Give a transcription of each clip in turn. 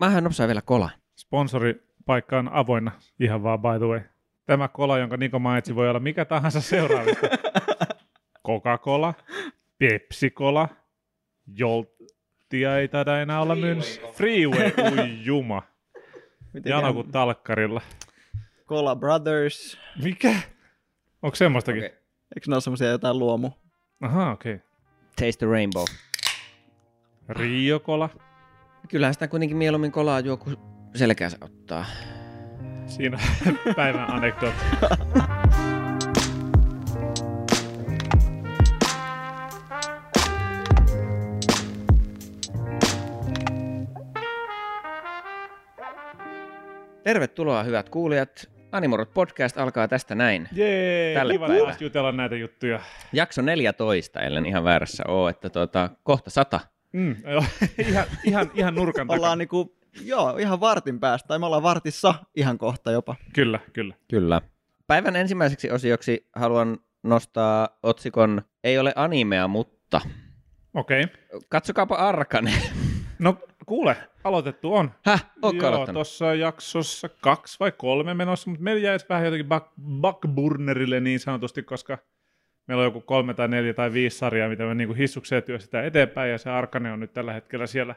Mähän nopsaa vielä kola. Sponsoripaikka on avoinna, ihan vaan by the way. Tämä kola, jonka Niko mainitsi, voi olla mikä tahansa seuraavista. Coca-Cola, Pepsi-Cola, Joltia ei taida enää olla myynnissä. Freeway, ui juma. Jano kuin talkkarilla. Cola Brothers. Mikä? Onko semmoistakin? Okei. Eikö ne ole semmoisia jotain luomu? Aha, okei. Okay. Taste the rainbow. Rio-kola. Kyllähän sitä kuitenkin mieluummin kolaa juo, kun selkäänsä ottaa. Siinä päivän anekdootti. Tervetuloa hyvät kuulijat. Animorot podcast alkaa tästä näin. Jee, Tälle kiva jutella näitä juttuja. Jakso 14, ellen ihan väärässä ole, että tuota, kohta sata. Mm, joo, ihan, ihan, ihan nurkan takana. Ollaan niinku, joo, ihan vartin päästä, tai me ollaan vartissa ihan kohta jopa. Kyllä, kyllä. Kyllä. Päivän ensimmäiseksi osioksi haluan nostaa otsikon Ei ole animea, mutta. Okei. Okay. Katsokaapa Arkane. No kuule, aloitettu on. Häh, ootko Joo, aloittanut? tuossa jaksossa kaksi vai kolme menossa, mutta meillä jäisi vähän jotenkin back, backburnerille niin sanotusti, koska meillä on joku kolme tai neljä tai viisi sarjaa, mitä me niinku hissukseen työstetään eteenpäin, ja se Arkane on nyt tällä hetkellä siellä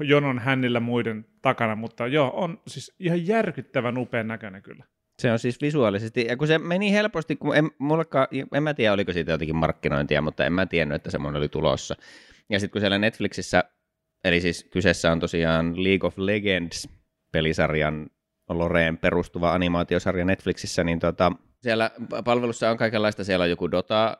jonon hännillä muiden takana, mutta joo, on siis ihan järkyttävän upean näköinen kyllä. Se on siis visuaalisesti, ja kun se meni helposti, kun en, mullekaan, en mä tiedä oliko siitä jotenkin markkinointia, mutta en mä tiennyt, että semmoinen oli tulossa. Ja sitten kun siellä Netflixissä, eli siis kyseessä on tosiaan League of Legends pelisarjan Loreen perustuva animaatiosarja Netflixissä, niin tota, siellä palvelussa on kaikenlaista, siellä on joku Dota,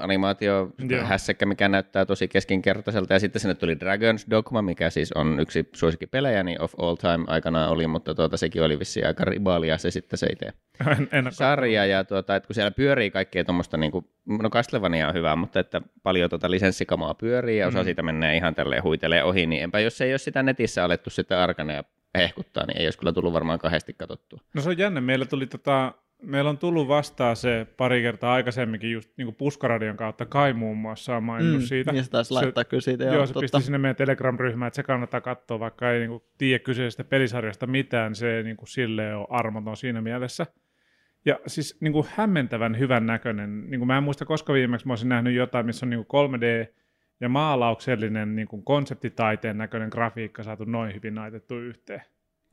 animaatio, Joo. hässäkkä, mikä näyttää tosi keskinkertaiselta, ja sitten sinne tuli Dragon's Dogma, mikä siis on yksi suosikkipelejä, niin of all time aikanaan oli, mutta tuota, sekin oli vissiin aika ribaalia se sitten se itse En, en sarja, ja tuota, että kun siellä pyörii kaikkea tuommoista, niin kuin, no Castlevania on hyvä, mutta että paljon tuota lisenssikamaa pyörii, ja osa Mm. siitä menee ihan tälleen huitelee ohi, niin enpä jos ei ole sitä netissä alettu sitten arkanea hehkuttaa, niin ei olisi kyllä tullut varmaan kahdesti katsottua. No se on jännä. Meillä, tuli tota, meillä on tullut vastaan se pari kertaa aikaisemminkin just niin Puskaradion kautta. Kai muun muassa on maininnut siitä. Niin se taisi Se- laittaa kyllä siitä. Joo, Joo, se totta. pisti sinne meidän Telegram-ryhmään, että se kannattaa katsoa, vaikka ei niinku tiedä kyseisestä pelisarjasta mitään, se ei niinku silleen ole armoton siinä mielessä. Ja siis niinku hämmentävän hyvän näköinen. Niinku mä en muista, koska viimeksi mä olisin nähnyt jotain, missä on niinku 3D ja maalauksellinen niinku konseptitaiteen näköinen grafiikka saatu noin hyvin naitettu yhteen.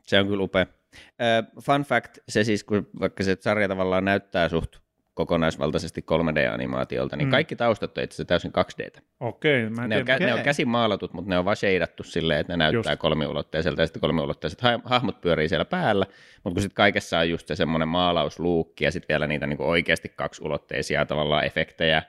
Se on kyllä upea. Uh, fun fact, se siis, kun vaikka se sarja tavallaan näyttää suht kokonaisvaltaisesti 3D-animaatiolta, niin Mm. kaikki taustat on itse asiassa täysin 2Dtä. Okei, mä Ne on, kä- ne on käsin maalatut, mutta ne on vaan sheidattu silleen, että ne näyttää Just. kolmiulotteiselta, ja sitten kolmiulotteiset ha- hahmot pyörii siellä päällä, mutta kun sitten kaikessa on just se semmoinen maalausluukki, ja sitten vielä niitä niinku oikeasti kaksulotteisia tavallaan efektejä,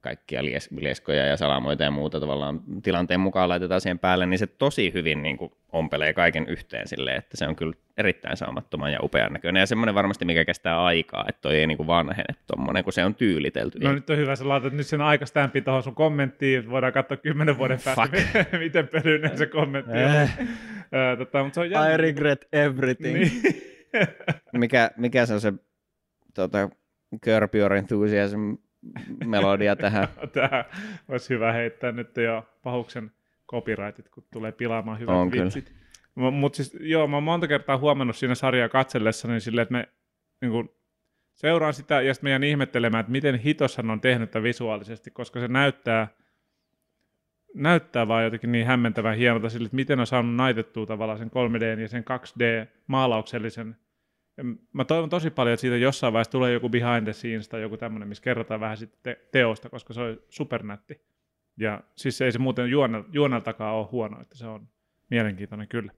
kaikkia lies- lieskoja ja salamoita ja muuta tavallaan tilanteen mukaan laitetaan siihen päälle, niin se tosi hyvin niin kuin ompelee kaiken yhteen silleen, että se on kyllä erittäin saumattoman ja upean näköinen. Ja semmoinen varmasti, mikä kestää aikaa, että toi ei niin kuin vanhene tommonen, kun se on tyylitelty. No nyt on hyvä, sä laitat nyt sen aikastämpi tuohon sun kommenttiin, että voidaan katsoa kymmenen vuoden päästä, miten pölyinen se kommentti on. Eh. Tota, mutta se on jännä. I regret everything. Niin. mikä, mikä se on se tota, Curb Your Enthusiasm melodia tähän? Tämä olisi hyvä heittää nyt jo pahuksen copyrightit, kun tulee pilaamaan hyvät On vitsit. Mutta siis, joo, mä oon monta kertaa huomannut siinä sarjaa katsellessa, niin silleen, että me niin kun, seuraan sitä ja sitten meidän ihmettelemään, että miten hitossan on tehnyt tätä visuaalisesti, koska se näyttää, näyttää vaan jotenkin niin hämmentävän hienolta sille, että miten on saanut naitettua tavallaan sen 3D ja sen 2D-maalauksellisen. Ja Mä toivon tosi paljon, että siitä jossain vaiheessa tulee joku behind the scenes tai joku tämmöinen, missä kerrotaan vähän sitten te- teosta, koska se on supernätti. Ja siis ei se muuten juonel, juoneltakaan ole huono, että se on mielenkiintoinen kyllä.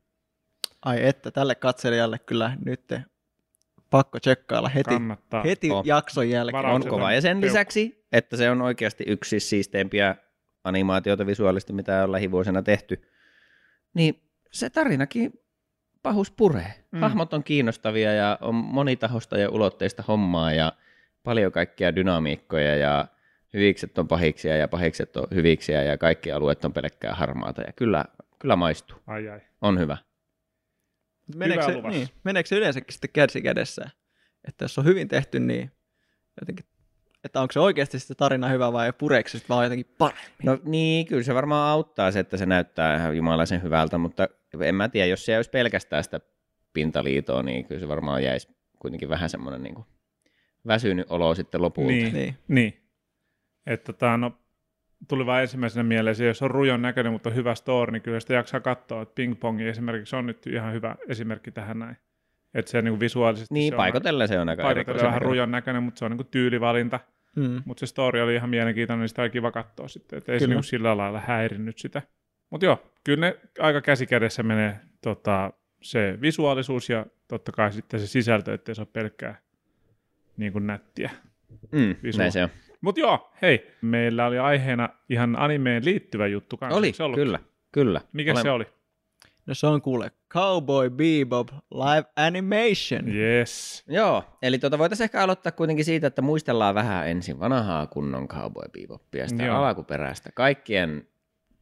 Ai että, tälle katselijalle kyllä nyt pakko tsekkailla heti, Kannattaa. heti On. jakson jälkeen. On kova. Ja sen lisäksi, että se on oikeasti yksi siis siisteimpiä animaatioita visuaalisesti, mitä on lähivuosina tehty, niin se tarinakin pahus puree. Mm. Hahmot on kiinnostavia ja on monitahosta ja ulotteista hommaa ja paljon kaikkia dynamiikkoja ja hyvikset on pahiksia ja pahikset on hyviksiä ja kaikki alueet on pelkkää harmaata ja kyllä, kyllä maistuu. Ai ai. On hyvä. Meneekö se, luvassa. niin, meneekö se yleensäkin sitten käsi kädessä? Että jos on hyvin tehty, niin jotenkin että onko se oikeasti se tarina hyvä vai pureeko se sit vaan jotenkin paremmin? No niin, kyllä se varmaan auttaa se, että se näyttää ihan jumalaisen hyvältä, mutta en mä tiedä, jos se olisi pelkästään sitä pintaliitoa, niin kyllä se varmaan jäisi kuitenkin vähän semmoinen niin kuin väsynyt olo sitten lopulta. Niin, Niin. niin. Että tota, no, tuli vaan ensimmäisenä mieleen, se, jos on rujon näköinen, mutta hyvä story, niin kyllä sitä jaksaa katsoa. Että Ping Pongi esimerkiksi on nyt ihan hyvä esimerkki tähän näin. Että se niin kuin visuaalisesti Niin, se paikotellen se on aika erikoisen vähän rujon näköinen, mutta se on niin kuin tyylivalinta. Mm. Mutta se story oli ihan mielenkiintoinen, niin sitä oli kiva katsoa sitten. Että ei se Kyllä. niin kuin sillä lailla häirinnyt sitä. Mutta joo, kyllä ne aika käsikädessä menee tota, se visuaalisuus ja totta kai sitten se sisältö, ettei se ole pelkkää niin kuin nättiä. Mm, näin se on. Mutta joo, hei, meillä oli aiheena ihan animeen liittyvä juttu kanssa. Oli, se ollut? kyllä, kyllä. Mikä Olen- se oli? No se on kuule Cowboy Bebop live animation. Yes. Joo, eli tuota voitaisiin ehkä aloittaa kuitenkin siitä, että muistellaan vähän ensin vanhaa kunnon Cowboy Bebopia, sitä Joo. alkuperäistä, kaikkien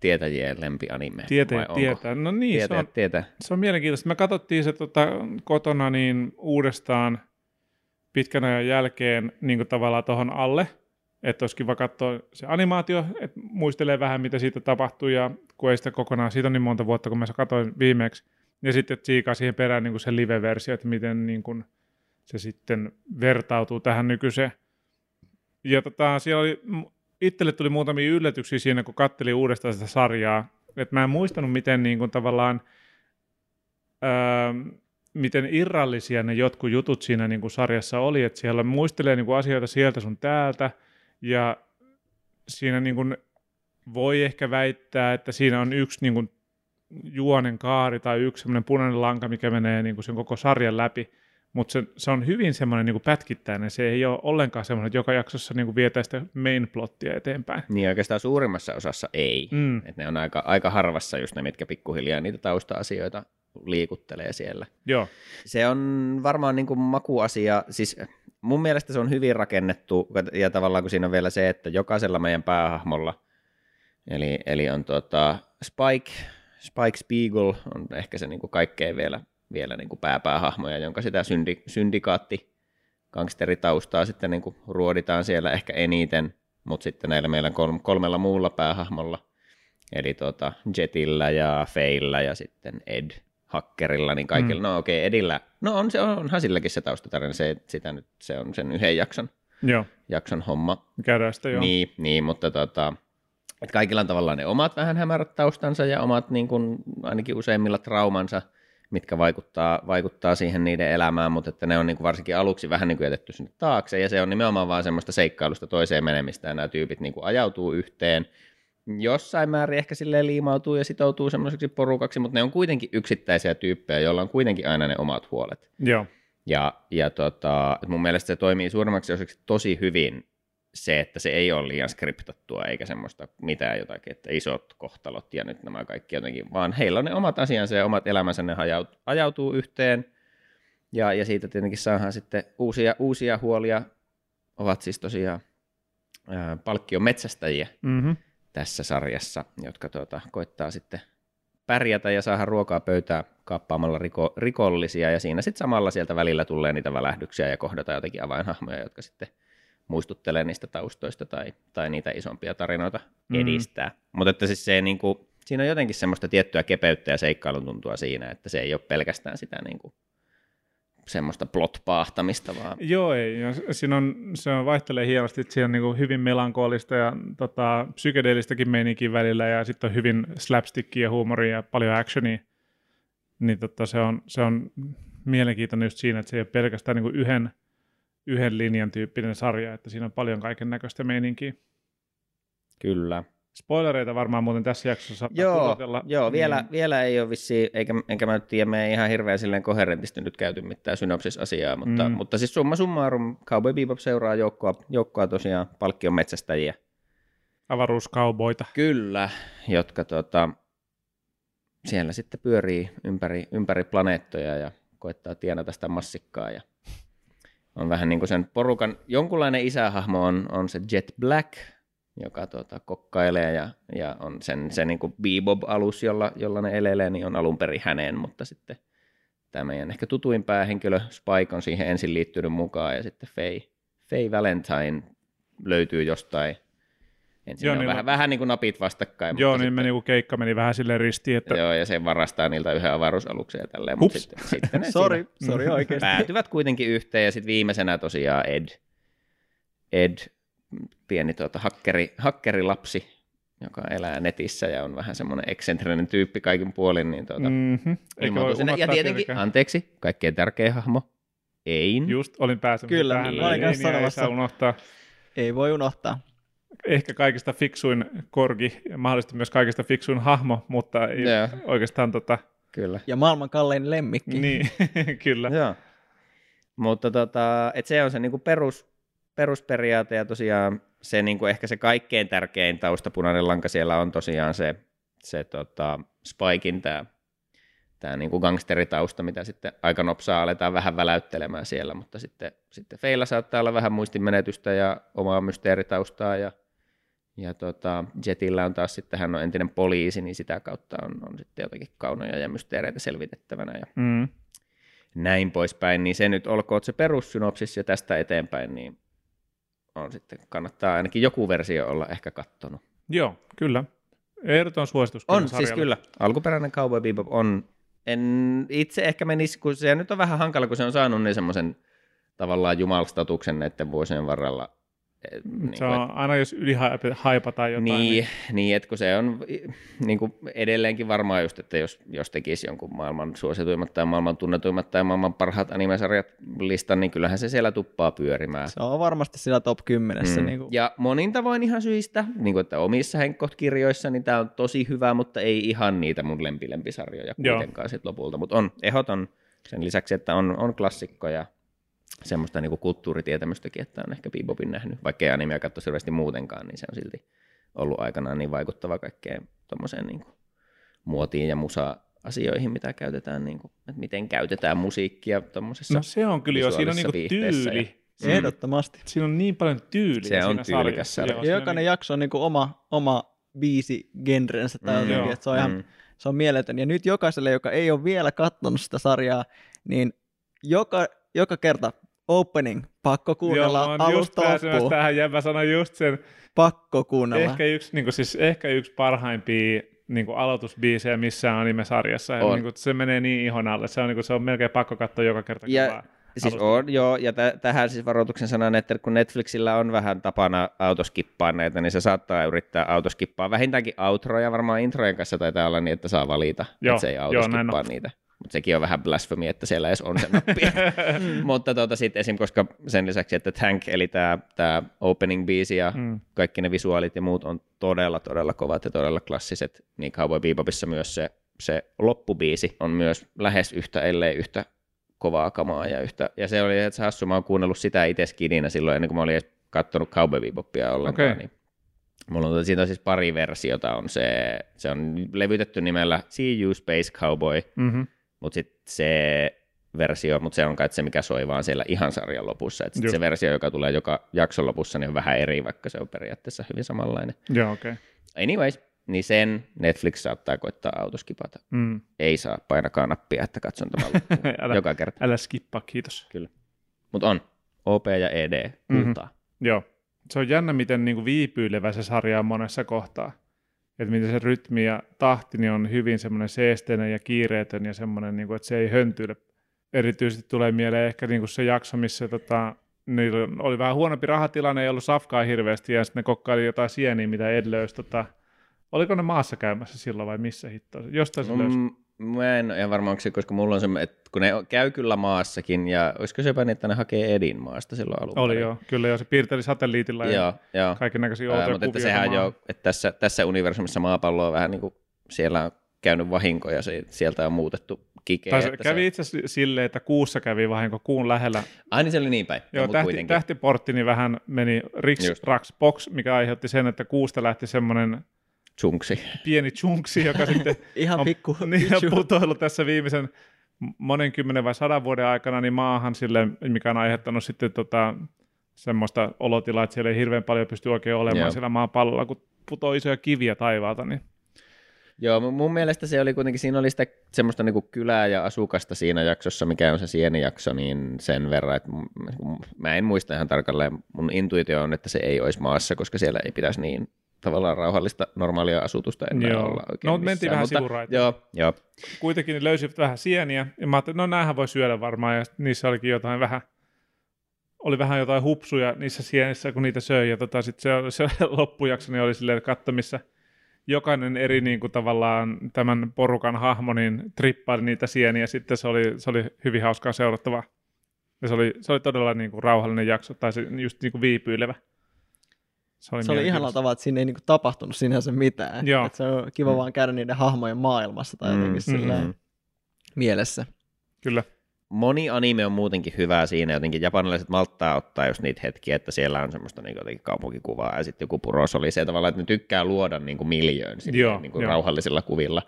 tietäjien lempianime. Onko? tietää. No niin, se Tietää, on, tietää. se on mielenkiintoista. Me katsottiin se tota, kotona niin uudestaan pitkän ajan jälkeen niin kuin tavallaan tuohon alle, että olisi kiva katsoa se animaatio, että muistelee vähän, mitä siitä tapahtui, ja kun ei sitä kokonaan, siitä on niin monta vuotta, kun mä katsoin viimeksi, ja sitten tsiikaa siihen perään niin kuin se live-versio, että miten niin kuin se sitten vertautuu tähän nykyiseen. Ja tota, siellä oli, itselle tuli muutamia yllätyksiä siinä, kun kattelin uudestaan sitä sarjaa, että mä en muistanut, miten niin kuin tavallaan, öö, miten irrallisia ne jotkut jutut siinä niin kuin sarjassa oli, että siellä muistelee niin kuin asioita sieltä sun täältä, ja siinä niin kuin voi ehkä väittää, että siinä on yksi niin kuin juonen kaari tai yksi semmoinen punainen lanka, mikä menee niin kuin sen koko sarjan läpi, mutta se, se on hyvin semmoinen niin kuin pätkittäinen. Se ei ole ollenkaan semmoinen, että joka jaksossa niin kuin vietää sitä main plottia eteenpäin. Niin oikeastaan suurimmassa osassa ei. Mm. Et ne on aika, aika harvassa just ne, mitkä pikkuhiljaa niitä tausta-asioita liikuttelee siellä. Joo, Se on varmaan niin kuin makuasia, siis mun mielestä se on hyvin rakennettu, ja tavallaan kun siinä on vielä se, että jokaisella meidän päähahmolla, eli, eli on tota Spike, Spike Spiegel on ehkä se niin kuin kaikkein vielä, vielä niin kuin pääpäähahmoja, jonka sitä syndi, syndikaatti gangsteritaustaa sitten niin kuin ruoditaan siellä ehkä eniten, mutta sitten näillä meillä kolm, kolmella muulla päähahmolla, eli tota Jetillä ja Feillä ja sitten Ed Hakkerilla, niin kaikilla, mm. no okei, okay, Edillä, no on se, onhan silläkin se taustatarina, se, sitä nyt, se on sen yhden jakson, joo. jakson homma, Käydään sitä joo. niin, niin, mutta tota, et kaikilla on tavallaan ne omat vähän hämärät taustansa ja omat niin kuin, ainakin useimmilla traumansa, mitkä vaikuttaa, vaikuttaa siihen niiden elämään, mutta että ne on niin kuin varsinkin aluksi vähän niin kuin jätetty sinne taakse, ja se on nimenomaan vaan semmoista seikkailusta toiseen menemistä, ja nämä tyypit niin kuin ajautuu yhteen, jossain määrin ehkä silleen liimautuu ja sitoutuu semmoiseksi porukaksi, mutta ne on kuitenkin yksittäisiä tyyppejä, joilla on kuitenkin aina ne omat huolet. Joo, Ja, ja tota, mun mielestä se toimii suurimmaksi osaksi tosi hyvin se, että se ei ole liian skriptattua eikä semmoista mitään jotakin, että isot kohtalot ja nyt nämä kaikki jotenkin, vaan heillä on ne omat asiansa ja omat elämänsä, ne ajautuu yhteen ja, ja siitä tietenkin saadaan sitten uusia, uusia huolia, ovat siis tosiaan ää, palkkion metsästäjiä mm-hmm. Tässä sarjassa, jotka tuota, koittaa sitten pärjätä ja saada ruokaa pöytään kaappaamalla riko, rikollisia, ja siinä sitten samalla sieltä välillä tulee niitä välähdyksiä ja kohdata jotenkin avainhahmoja, jotka sitten muistuttelee niistä taustoista tai, tai niitä isompia tarinoita Mm. edistää. Mutta että siis se niin kuin, siinä on jotenkin semmoista tiettyä kepeyttä ja seikkailun tuntua siinä, että se ei ole pelkästään sitä niin kuin, semmoista plot-paahtamista, vaan Joo, ei. Ja siinä on, se on vaihtelee hienosti, että siinä on niin hyvin melankolista ja tota, psykedeellistäkin meininkiä välillä ja sitten on hyvin slapstickia ja huumoria ja paljon actionia. Niin tota, se, on, se on mielenkiintoinen just siinä, että se ei ole pelkästään niin yhden, yhden linjan tyyppinen sarja, että siinä on paljon kaiken näköistä meininkiä. kyllä. Spoilereita varmaan muuten tässä jaksossa Joo, pulotella. joo vielä, Niin, vielä ei ole vissiin, eikä, enkä mä nyt tiedä, me ei ihan hirveän silleen koherentisti nyt käyty mitään synopsisasiaa, mutta, Mm. mm. mutta siis summa summarum, Cowboy Bebop seuraa joukkoa, joukkoa tosiaan palkkion metsästäjiä. avaruuskauboita. Kyllä, jotka tota, siellä sitten pyörii ympäri, ympäri planeettoja ja koittaa tienata sitä massikkaa ja on vähän niin kuin sen porukan, jonkunlainen isähahmo on, on se Jet Black, joka tota, kokkailee ja, ja on sen, se niin kuin Bebop-alus, jolla, jolla ne elelee, niin on alun perin häneen, mutta sitten tämä meidän ehkä tutuin päähenkilö Spike on siihen ensin liittynyt mukaan ja sitten Faye, Faye Valentine löytyy jostain. Ensin Joo, on niin vähän, vähän niin kuin napit vastakkain. Joo, mutta niin me niinku keikka meni vähän silleen ristiin, että Joo, ja se varastaa niiltä yhden avaruusaluksen ja tälleen, Hups. mutta sitten, sitten ne Sori, siinä sori oikeasti. päätyvät kuitenkin yhteen, ja sitten viimeisenä tosiaan Ed, Ed pieni tuota, hakkeri, hakkerilapsi, joka elää netissä ja on vähän semmoinen eksentrinen tyyppi kaikin puolin, niin tuota, mm, mm-hmm. Ja tietenkin, anteeksi, kaikkein tärkein hahmo, Ein. Just olin pääsemässä Kyllä, tähän. olin Ei, kanssa niin, ei unohtaa. Ei voi unohtaa. Ehkä kaikista fiksuin korgi ja mahdollisesti myös kaikista fiksuin hahmo, mutta ei Joo. oikeastaan tota, Kyllä. Ja maailman kallein lemmikki. niin, kyllä. Joo. Mutta tota, et se on se niinku perus, perusperiaate ja tosiaan se niinku ehkä se kaikkein tärkein taustapunainen lanka siellä on tosiaan se, se tota, Spikein tämä tää niinku gangsteritausta, mitä sitten aika nopsaa aletaan vähän väläyttelemään siellä, mutta sitten, sitten Feillä saattaa olla vähän muistinmenetystä ja omaa mysteeritaustaa ja, ja tota, Jetillä on taas sitten, hän on entinen poliisi, niin sitä kautta on, on sitten jotakin kaunoja ja mysteereitä selvitettävänä ja Mm. näin poispäin, niin se nyt olkoon se perussynopsis ja tästä eteenpäin, niin on sitten, kannattaa ainakin joku versio olla ehkä kattonut. Joo, kyllä. Ehdoton suositus. On, kyllä siis sarjalle. kyllä. Alkuperäinen Cowboy Bebop on, en itse ehkä menisi, kun se nyt on vähän hankala, kun se on saanut niin semmoisen tavallaan jumalstatuksen näiden vuosien varrella. Niin Se on aina, jos ylihaipataan jotain. niin, niin, että kun se on niin kuin edelleenkin varmaan just, että jos, jos tekisi jonkun maailman suosituimmat tai maailman tunnetuimmat tai maailman parhaat animesarjat listan, niin kyllähän se siellä tuppaa pyörimään. Se on varmasti siinä top 10. Mm. Niin kuin, Ja monin tavoin ihan syistä, niin kuin että omissa Hancock-kirjoissa, niin tämä on tosi hyvä, mutta ei ihan niitä mun lempilempisarjoja kuitenkaan sit lopulta. Mutta on ehdoton sen lisäksi, että on, on klassikkoja, semmoista niin kulttuuritietämystäkin, että on ehkä Bebopin nähnyt, vaikka ei animea katsoisi hirveästi muutenkaan, niin se on silti ollut aikanaan niin vaikuttava kaikkeen tuommoiseen niin muotiin ja musa-asioihin, mitä käytetään, niin kuin, että miten käytetään musiikkia tuommoisessa. No se on kyllä jo, siinä on niinku visuaalisessa tyyli. viihteessä Ehdottomasti. Siinä on niin paljon tyyliä Se on siinä tyylikäs sarjassa. sarja. Ja jokainen on jakso on niin kuin oma, oma biisi genrensä tai Mm. jotenkin, Joo. että se on ihan Mm. se on mieletön. Ja nyt jokaiselle, joka ei ole vielä katsonut sitä sarjaa, niin joka, joka kerta opening, pakko kuunnella Joo, mä just alusta loppuun. tähän, Jäbä sanoi just sen. Pakko kuunnella. Ehkä yksi, niin siis ehkä yksi parhaimpia niin kuin aloitusbiisejä missään anime-sarjassa. Ja On. Niin kuin, se menee niin ihon alle. Se on, niin kuin, se on melkein pakko katsoa joka kerta. Ja- vaan Siis alusta on, joo, ja t- tähän siis varoituksen sanan, että kun Netflixillä on vähän tapana autoskippaa näitä, niin se saattaa yrittää autoskippaa. Vähintäänkin outroja, varmaan introjen kanssa taitaa olla niin, että saa valita, Joo, että se ei joo, autoskippaa on. niitä. Mutta sekin on vähän blasfemi, että siellä edes on se nappi. Mutta tuota, sitten esim. koska sen lisäksi, että Tank, eli tämä tää opening-biisi ja Mm. kaikki ne visuaalit ja muut on todella, todella kovat ja todella klassiset, niin Cowboy Bebopissa myös se, se loppubiisi on myös lähes yhtä, ellei yhtä kovaa kamaa ja yhtä, ja se oli, että hassu, mä oon kuunnellut sitä itse skidinä silloin, ennen kuin mä olin edes kattonut Cowboy Bebopia ollenkaan, Okei. niin Mulla on tuota- siitä on siis pari versiota, on se, se on levytetty nimellä See You Space Cowboy, Mm-hmm. Mutta sitten se versio, mutta se on kai se, mikä soi vaan siellä ihan sarjan lopussa. Et sit se versio, joka tulee joka jakson lopussa, niin on vähän eri, vaikka se on periaatteessa hyvin samanlainen. Joo, okei. Okay. Anyways, niin sen Netflix saattaa koittaa autoskipata. Mm. Ei saa, painakaa nappia, että katson tämän. Älä- joka kerta. Älä skippaa, kiitos. Mutta on. OP ja ED, Mhm. kultaa. Joo. Se on jännä, miten niin kuin viipyilevä se sarja on monessa kohtaa. Että miten se rytmi ja tahti niin on hyvin semmoinen seesteinen ja kiireetön ja semmoinen, niin kuin, että se ei höntyile. Erityisesti tulee mieleen ehkä niin kuin se jakso, missä tota, niillä oli vähän huonompi rahatilanne, ei ollut safkaa hirveästi ja sitten ne kokkaili jotain sieniä, mitä Ed löysi. Tota, oliko ne maassa käymässä silloin vai missä hittoa? Jostain se löysi. Mä en ole ihan varma, onko se, koska mulla on se, että kun ne käy kyllä maassakin, ja olisiko se jopa niin, että ne hakee Edin maasta silloin alun Oli joo, kyllä joo, se piirteli satelliitilla ja Joo, joo. kaiken näköisiä outoja mutta että sehän jo, että tässä, tässä universumissa maapallo on vähän niin kuin, siellä on käynyt vahinko ja se, sieltä on muutettu kikeä. Tai se että kävi se, itse asiassa silleen, että kuussa kävi vahinko kuun lähellä. ai niin se oli niin päin. Joo, mutta tähti, kuitenkin. tähtiportti niin vähän meni riks, Just. raks, box, mikä aiheutti sen, että kuusta lähti semmoinen Chunksi. pieni chunksi, joka sitten Ihan on, pikku niin, on putoillut tässä viimeisen monen kymmenen vai sadan vuoden aikana niin maahan sille, mikä on aiheuttanut sitten tota, semmoista olotilaa, että siellä ei hirveän paljon pysty oikein olemaan Joo. siellä maapallolla, kun putoo isoja kiviä taivaalta, niin Joo, mu- mun mielestä se oli kuitenkin, siinä oli sitä semmoista niinku kylää ja asukasta siinä jaksossa, mikä on se sienijakso, niin sen verran, että mä en muista ihan tarkalleen, mun intuitio on, että se ei olisi maassa, koska siellä ei pitäisi niin tavallaan rauhallista normaalia asutusta enää Joo. olla oikein No, mentiin missään, vähän mutta, sivuraiteille. Joo, joo. Kuitenkin ne löysivät vähän sieniä, ja mä ajattelin, no näähän voi syödä varmaan, ja niissä olikin jotain vähän, oli vähän jotain hupsuja niissä sienissä, kun niitä söi, ja tota, sit se, se loppujakso niin oli silleen katto, missä jokainen eri niin kuin tavallaan tämän porukan hahmo niin trippaili niitä sieniä, sitten se oli, se oli hyvin hauskaa seurattavaa. Ja se oli, se oli todella niin kuin rauhallinen jakso, tai se just niin kuin viipyilevä. Se oli ihanalla mielenkiintoista. tavalla, että siinä ei niinku tapahtunut sinänsä mitään. Joo. Et se on kiva Mm. vaan käydä niiden hahmojen maailmassa tai jotenkin mm, silleen mm. mielessä. Kyllä. Moni anime on muutenkin hyvää siinä, jotenkin japanilaiset malttaa ottaa just niitä hetkiä, että siellä on semmoista niin jotenkin kaupunkikuvaa ja sitten joku puros oli se tavallaan, että ne tykkää luoda niin kuin miljöön silleen, Joo, niin kuin joo. rauhallisilla kuvilla,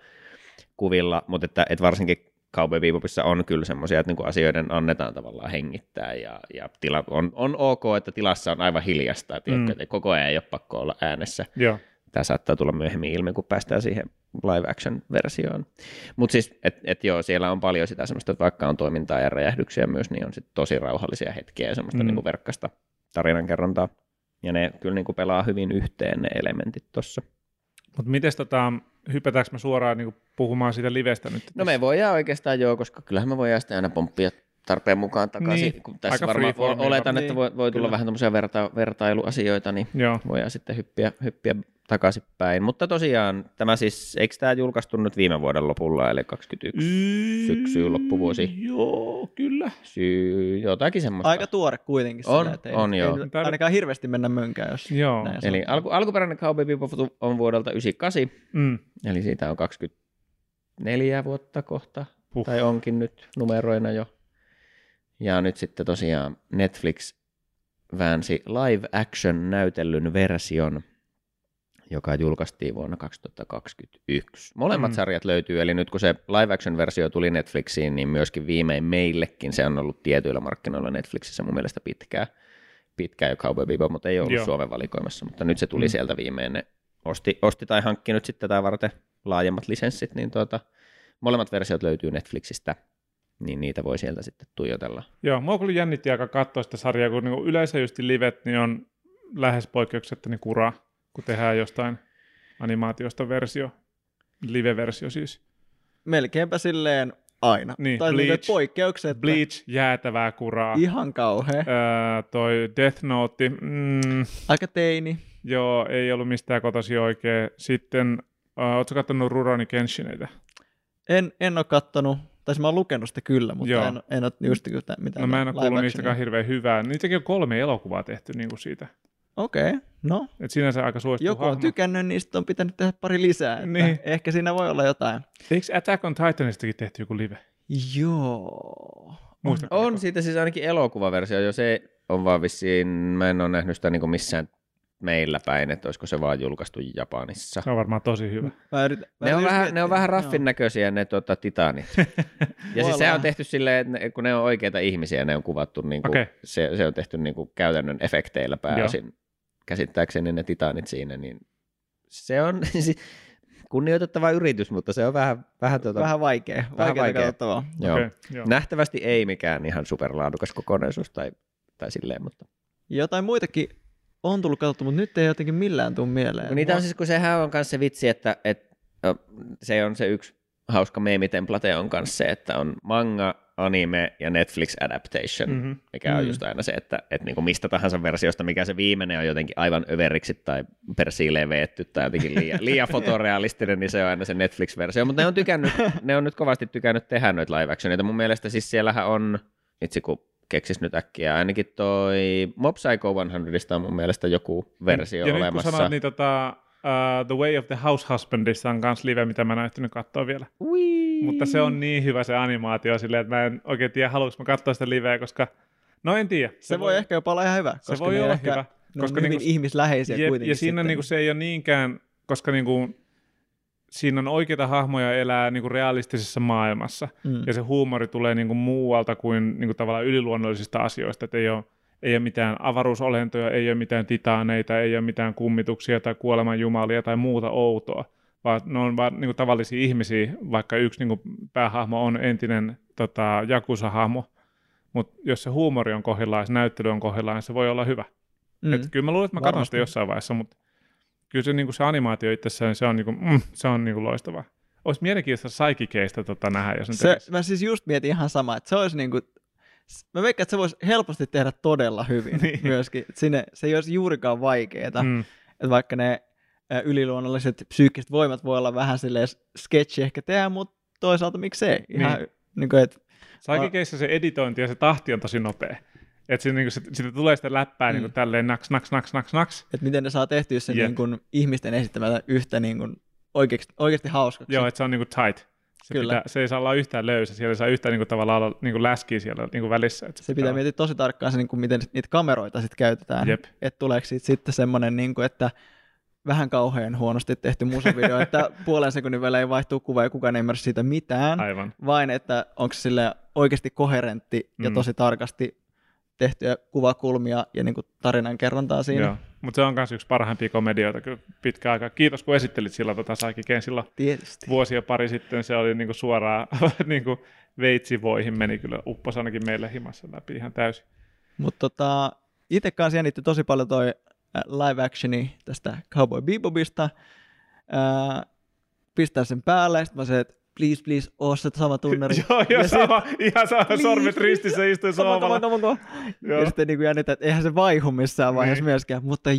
kuvilla mutta että, että varsinkin Cowboy Bebopissa on kyllä semmoisia, että niin kuin asioiden annetaan tavallaan hengittää ja, ja tila, on, on ok, että tilassa on aivan hiljasta, että, Mm. että koko ajan ei ole pakko olla äänessä. Joo. Tämä saattaa tulla myöhemmin ilmi, kun päästään siihen live action versioon. Mutta siis, että et joo, siellä on paljon sitä semmoista, että vaikka on toimintaa ja räjähdyksiä myös, niin on sit tosi rauhallisia hetkiä ja semmoista Mm. mm. niinku verkkasta tarinankerrontaa. Ja ne kyllä niinku pelaa hyvin yhteen ne elementit tuossa. Mutta miten tota, hypätäänkö me suoraan niin puhumaan siitä livestä nyt? No me voidaan oikeastaan joo, koska kyllähän me voidaan sitten aina pomppia tarpeen mukaan takaisin. Niin, Kun tässä aika varmaan oletan, varmaan. että voi, voi tulla Kyllä. vähän tämmöisiä verta, vertailuasioita, niin Joo. voidaan sitten hyppiä, hyppiä takaisinpäin. Mutta tosiaan, tämä siis, eikö tämä julkaistu nyt viime vuoden lopulla, eli 21 syksyyn loppuvuosi? Joo, kyllä. syy, jotakin semmoista. Aika tuore kuitenkin. On, sillä, että ei, on, ei joo. nyt ainakaan hirveästi mennä mönkään, jos Joo. näin Eli alku, alkuperäinen Cowboy Bebop on vuodelta 98, Mm. eli siitä on 24 vuotta kohta, Huh. tai onkin nyt numeroina jo. Ja nyt sitten tosiaan Netflix väänsi live action näytellyn version, joka julkaistiin vuonna 2021. Molemmat Mm. sarjat löytyy, eli nyt kun se live action versio tuli Netflixiin, niin myöskin viimein meillekin se on ollut tietyillä markkinoilla Netflixissä mun mielestä pitkään, pitkään jo Cowboy Bebop, mutta ei ollut Joo. Suomen valikoimassa, mutta nyt se tuli mm. sieltä viimein. Ne osti, osti tai hankki nyt sitten tätä varten laajemmat lisenssit, niin tuota, molemmat versiot löytyy Netflixistä, niin niitä voi sieltä sitten tuijotella. Joo, mua kyllä jännitti aika katsoa sitä sarjaa, kun niinku yleensä just livet niin on lähes poikkeuksetta niin kuraa, kun tehdään jostain animaatiosta versio, live-versio siis. Melkeinpä silleen aina. Niin, tai Bleach. niinku poikkeukset. Bleach, jäätävää kuraa. Ihan kauhea. Öö, toi Death Note, mm, Aika teini. joo, ei ollut mistään kotosi oikein. Sitten, öö, ootko kattonut Rurouni Kenshineitä? En, en ole kattonut, tai siis mä oon lukenut sitä kyllä, mutta Joo. en, en ole just sitä, mitä No mä en ole kuullut niistäkään hirveän hyvää. Niitäkin on kolme elokuvaa tehty niin kuin siitä. Okei, okay, no. Et sinänsä aika suosittu Joku on hahmo. tykännyt, sitten on pitänyt tehdä pari lisää. Että Niin. Ehkä siinä voi olla jotain. Eikö Attack on Titanistakin tehty joku live? Joo. Muistatko? On siitä siis ainakin elokuvaversio, jo se on vaan vissiin, mä en ole nähnyt sitä niin missään meillä päin, että olisiko se vaan julkaistu Japanissa. Se on varmaan tosi hyvä. Mä yritän, mä Ne on, vähän, ne on vähän Joo. raffin näköisiä ne tuota, titanit. ja siis se on tehty silleen, että ne, kun ne on oikeita ihmisiä, ne on kuvattu, niin kuin, okay. se, se on tehty niin kuin käytännön efekteillä pääosin. Käsittääkseni ne titanit siinä, niin se on kunnioitettava yritys, mutta se on vähän, vähän, tuota, Vähän vaikea. Vähän Vaikeaa vaikea. joo. Okei, joo. Nähtävästi ei mikään ihan superlaadukas kokonaisuus tai, tai silleen, mutta Jotain muitakin on tullut katsottu, mutta nyt ei jotenkin millään tule mieleen. No niitä on siis, kun sehän on myös se vitsi, että, että se on se yksi hauska meemitemplate on kanssa se, että on manga, anime ja Netflix adaptation, Mhm. mikä on Mm. just aina se, että, että niinku mistä tahansa versiosta, mikä se viimeinen on jotenkin aivan överiksi tai persiileen veetty tai jotenkin liian, liian fotorealistinen, niin se on aina se Netflix-versio. Mutta ne on, tykännyt, ne on nyt kovasti tykännyt tehdä noita live actioneita. Mun mielestä siis siellähän on, itse kun keksis nyt äkkiä, ainakin toi Mob Psycho 100 on mun mielestä joku versio ja olemassa. nyt kun sanoit, niin tota, uh, The Way of the House Husbandissa on kans live, mitä mä en näyttänyt katsoa vielä. Ui. Mutta se on niin hyvä se animaatio silleen, että mä en oikein tiedä, haluanko mä katsoa sitä liveä, koska no en tiedä. Se, voi ehkä jopa olla ihan hyvä. se koska voi ne olla ehkä, hyvä. Ne koska on hyvin niinku- ihmisläheisiä Jep, kuitenkin. ja siinä sitten. niinku se ei ole niinkään, koska niinku, siinä on oikeita hahmoja elää niinku realistisessa maailmassa. Mm. Ja se huumori tulee niinku muualta kuin niinku tavallaan yliluonnollisista asioista. Että ei ole, ei ole mitään avaruusolentoja, ei ole mitään titaaneita, ei ole mitään kummituksia tai kuolemanjumalia tai muuta outoa, vaan ne on vaan niin kuin tavallisia ihmisiä, vaikka yksi niin kuin päähahmo on entinen tota, Jakusa-hahmo, mutta jos se huumori on kohdillaan se näyttely on kohdillaan, niin se voi olla hyvä. Mm. Et kyllä mä luulen, että mä katson sitä jossain vaiheessa, mutta kyllä se, niin kuin se animaatio itsessään, se on, niin kuin, mm, se on niin kuin loistavaa. Olisi mielenkiintoista saikikeista tota nähdä, jos se, Mä siis just mietin ihan sama, että se olisi niin kuin, mä veikkaan, että se voisi helposti tehdä todella hyvin niin. myöskin. Sinne, se ei olisi juurikaan vaikeaa, mm. että vaikka ne yliluonnolliset psyykkiset voimat voi olla vähän silleen sketchi ehkä tehdä, mutta toisaalta miksei. Ihan, niin. Niin kuin, että, Saikikeissa se editointi ja se tahti on tosi nopea. Että se, niin se, siitä tulee sitä läppää niin mm. niin tälleen naks, naks, naks, naks, naks. Että miten ne saa tehtyä sen yep. niin kuin, ihmisten esittämällä yhtä niin kuin, oikeasti, oikeasti hauskaksi. Joo, että se on niin kuin tight. Se, Kyllä. Pitää, se ei saa olla yhtään löysä, siellä ei saa yhtään niin kuin, tavallaan olla niin kuin läskiä siellä niin kuin välissä. Että se, se pitää miettiä tosi tarkkaan se, niin kuin, miten niitä kameroita sitten käytetään. Jep. Että tuleeko siitä sitten semmoinen, niin kuin, että vähän kauhean huonosti tehty musavideo, että puolen sekunnin välein ei vaihtuu kuva ja kukaan ei ymmärrä siitä mitään, Aivan. vain että onko se sille oikeasti koherentti mm. ja tosi tarkasti tehtyjä kuvakulmia ja niin kuin tarinan kerrontaa siinä. Joo. Mutta se on myös yksi parhaimpia komedioita kyllä pitkä aika. Kiitos kun esittelit sillä tota Saiki silloin Tietysti. vuosia pari sitten. Se oli niinku suoraan niinku veitsivoihin meni kyllä uppos ainakin meille himassa läpi ihan täysin. Mutta tota, itse kanssa jännitti tosi paljon toi äh, live actioni tästä Cowboy Bebopista. Äh, pistää sen päälle, sitten mä se, että please, please, oo se sama tunnari. joo, joo, ja sama, sit, ihan sama, please, sormet ristissä istuu sohvalla. Come on, come Ja sitten niin jännitä, että eihän se vaihu missään vaiheessa niin. myöskään, mutta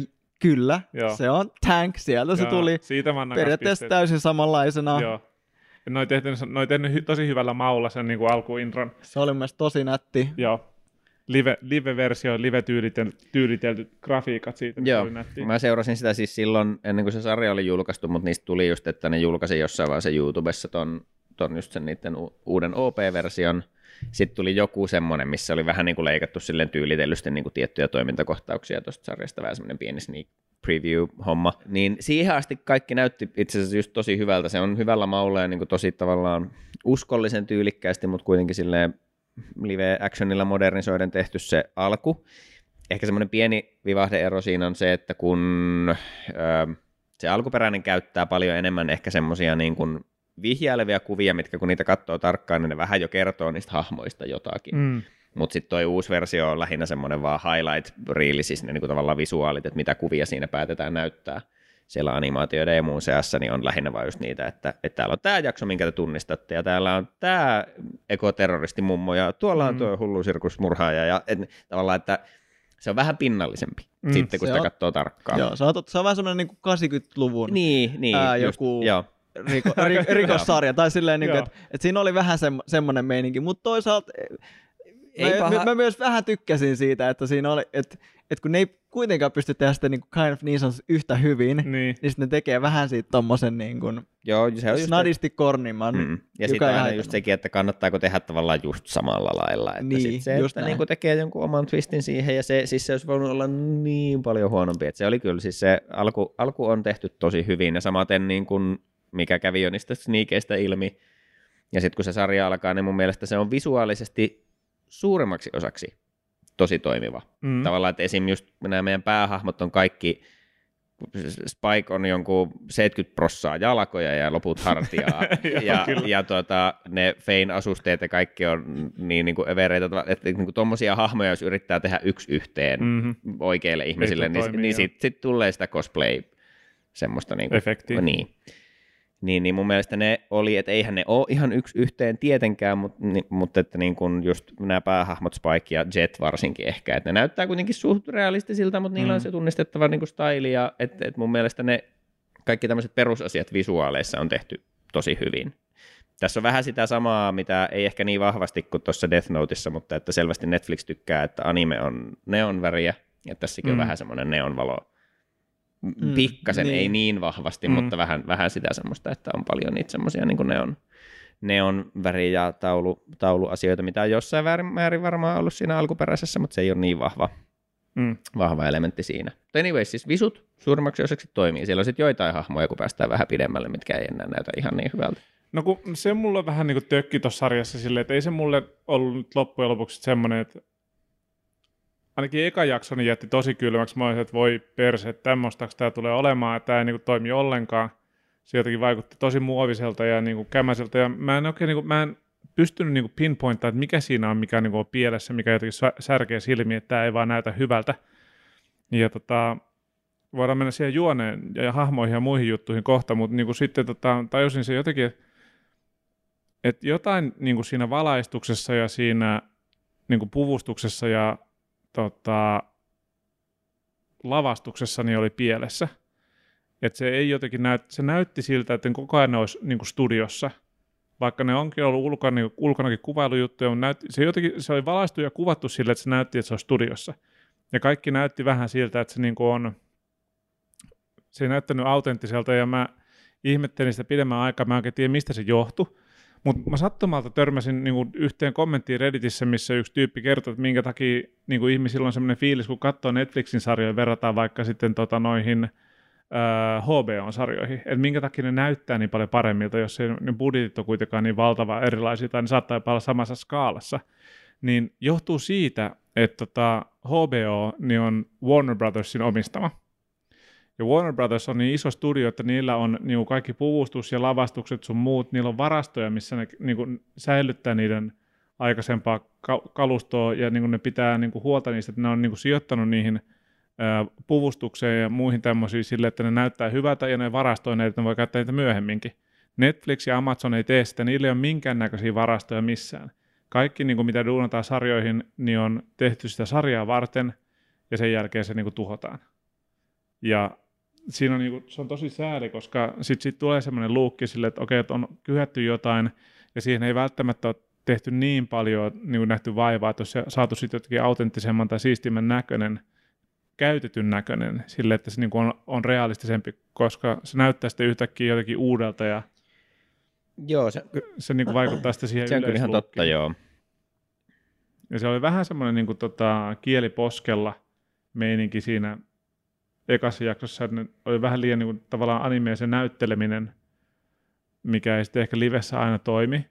kyllä, joo. se on tank, sieltä se tuli Siitä periaatteessa täysin samanlaisena. Joo. Noi tehnyt, noi tehnyt tosi hyvällä maulla sen niin kuin alkuintron. Se oli myös tosi nätti. Joo live, live-versio, live-tyylitelty grafiikat siitä. Joo, mä seurasin sitä siis silloin, ennen kuin se sarja oli julkaistu, mutta niistä tuli just, että ne julkaisi jossain vaiheessa YouTubessa ton, ton just sen niiden uuden OP-version. Sitten tuli joku semmoinen, missä oli vähän niin kuin leikattu silleen tyylitellysti niin kuin tiettyjä toimintakohtauksia tuosta sarjasta, vähän semmoinen pieni sneak preview-homma. Niin siihen asti kaikki näytti itse asiassa just tosi hyvältä. Se on hyvällä maulla ja niin kuin tosi tavallaan uskollisen tyylikkäästi, mutta kuitenkin silleen live-actionilla modernisoiden tehty se alku. Ehkä semmoinen pieni vivahdeero siinä on se, että kun ö, se alkuperäinen käyttää paljon enemmän ehkä semmoisia niin kuin vihjailevia kuvia, mitkä kun niitä katsoo tarkkaan, niin ne vähän jo kertoo niistä hahmoista jotakin. Mm. Mutta sitten toi uusi versio on lähinnä semmoinen vaan highlight-riili, siis ne niinku tavallaan visuaalit, että mitä kuvia siinä päätetään näyttää siellä animaatioiden ja muun seassa, niin on lähinnä vain just niitä, että, että täällä on tämä jakso, minkä te tunnistatte, ja täällä on tämä ekoterroristimummo, ja tuolla on mm. tuo hullu sirkusmurhaaja, ja et, tavallaan, että se on vähän pinnallisempi mm, sitten, kun sitä on, katsoo tarkkaan. Joo, se on, se on vähän semmoinen niin 80-luvun niin, niin, ää, just, joku joo. Riko, ri, rikossarja, tai silleen, niin että, että siinä oli vähän se, semmoinen meininki, mutta toisaalta ei mä, paha. mä, myös vähän tykkäsin siitä, että siinä oli, että, että kun ne ei kuitenkaan pysty tehdä sitä niin kuin kind of niin yhtä hyvin, niin, niin sitten ne tekee vähän siitä tommosen niin kuin Joo, se on snadisti just... kornimman. Mm. Ja sitten aina just sekin, että kannattaako tehdä tavallaan just samalla lailla. Että niin, sit se, just että niin kuin tekee jonkun oman twistin siihen, ja se, siis se olisi voinut olla niin paljon huonompi. Että se oli kyllä, siis se alku, alku on tehty tosi hyvin, ja samaten niin kuin, mikä kävi jo niistä sniikeistä ilmi, ja sitten kun se sarja alkaa, niin mun mielestä se on visuaalisesti suuremmaksi osaksi tosi toimiva. Mm. Tavallaan, että esim. just nämä meidän päähahmot on kaikki, Spike on jonkun 70 prossaa jalkoja ja loput hartiaa. ja ja tuota, ne Fein asusteet ja kaikki on niin, niin kuin evereitä, että niin tuommoisia hahmoja, jos yrittää tehdä yksi yhteen mm-hmm. oikeille ihmisille, niin, niin sitten sit tulee sitä cosplay semmoista niin kuin, Efektiä. Niin niin, niin mun mielestä ne oli, että eihän ne ole ihan yksi yhteen tietenkään, mutta, ni, mutta että niin kuin just nämä päähahmot Spike ja Jet varsinkin ehkä, että ne näyttää kuitenkin suht realistisilta, mutta niillä mm. on se tunnistettava niin kuin style ja että, että mun mielestä ne kaikki tämmöiset perusasiat visuaaleissa on tehty tosi hyvin. Tässä on vähän sitä samaa, mitä ei ehkä niin vahvasti kuin tuossa Death Noteissa, mutta että selvästi Netflix tykkää, että anime on neon väriä, ja tässäkin mm. on vähän semmoinen neonvalo mm, pikkasen, niin. ei niin vahvasti, mm. mutta vähän, vähän sitä semmoista, että on paljon niitä semmoisia niin neon, neon väri- ja taulu, tauluasioita, mitä on jossain määrin varmaan ollut siinä alkuperäisessä, mutta se ei ole niin vahva, mm. vahva elementti siinä. But anyway, siis visut suurimmaksi osaksi toimii. Siellä on sitten joitain hahmoja, kun päästään vähän pidemmälle, mitkä ei enää näytä ihan niin hyvältä. No kun se mulla vähän niin kuin tökki tuossa sarjassa silleen, että ei se mulle ollut loppujen lopuksi semmoinen, että ainakin eka jaksoni jätti tosi kylmäksi. Mä olisin, että voi perse, että tämmöistäks tämä tulee olemaan, että tämä ei niin toimi ollenkaan. se jotenkin vaikutti tosi muoviselta ja niin kuin kämäseltä, ja mä en oikein, niin kuin, mä en pystynyt niin pinpointtamaan, että mikä siinä on, mikä niin kuin on pielessä, mikä jotenkin särkee silmiä, että tämä ei vaan näytä hyvältä. Ja tota, voidaan mennä siihen juoneen ja hahmoihin ja muihin juttuihin kohta, mutta niin kuin sitten tota, tajusin se jotenkin, että, että jotain niin kuin siinä valaistuksessa ja siinä niin kuin puvustuksessa ja tota, lavastuksessa niin oli pielessä. Että se ei jotenkin näyt, se näytti siltä, että koko ajan ne olisi niin kuin studiossa, vaikka ne onkin ollut ulkona, niin, ulkonakin kuvailujuttuja, mutta näytti, se, jotenkin, se oli valaistu ja kuvattu sillä, että se näytti, että se on studiossa. Ja kaikki näytti vähän siltä, että se niin kuin on, se ei näyttänyt autenttiselta, ja mä ihmettelin sitä pidemmän aikaa, mä en tiedä, mistä se johtui, mutta mä sattumalta törmäsin niin kuin yhteen kommenttiin Redditissä, missä yksi tyyppi kertoi, että minkä takia niin kuin ihmisillä on sellainen fiilis, kun katsoo Netflixin sarjoja, verrataan vaikka sitten tota, noihin äh, HBO-sarjoihin, että minkä takia ne näyttää niin paljon paremmilta, jos ei, ne budjetit on kuitenkaan niin valtava erilaisia, tai ne saattaa jopa olla samassa skaalassa, niin johtuu siitä, että tota, HBO niin on Warner Brothersin omistama. Ja Warner Brothers on niin iso studio, että niillä on niin kaikki puvustus ja lavastukset sun muut, niillä on varastoja, missä ne niin kuin säilyttää niiden aikaisempaa kalustoa ja niin kuin ne pitää niin kuin huolta niistä, että ne on niin kuin sijoittanut niihin ää, puvustukseen ja muihin tämmöisiin sille, että ne näyttää hyvältä ja ne varastoi ne, että ne voi käyttää niitä myöhemminkin. Netflix ja Amazon ei tee sitä, niillä ei ole minkäännäköisiä varastoja missään. Kaikki, niin kuin mitä duunataan sarjoihin, niin on tehty sitä sarjaa varten ja sen jälkeen se niin kuin tuhotaan. Ja siinä on, niinku, se on tosi sääli, koska sitten sit tulee semmoinen luukki sille, että okei, että on kyhätty jotain, ja siihen ei välttämättä ole tehty niin paljon niin nähty vaivaa, että se saatu sitten jotenkin autenttisemman tai siistimmän näköinen, käytetyn näköinen, sille, että se niin on, on realistisempi, koska se näyttää sitten yhtäkkiä jotenkin uudelta ja joo, se, se niin vaikuttaa sitten siihen Se on kyllä ihan totta, joo. Ja se oli vähän semmoinen niin kuin, tota, kieliposkella meininki siinä ekassa jaksossa, että oli vähän liian niin kuin, tavallaan animeisen näytteleminen, mikä ei sitten ehkä livessä aina toimi.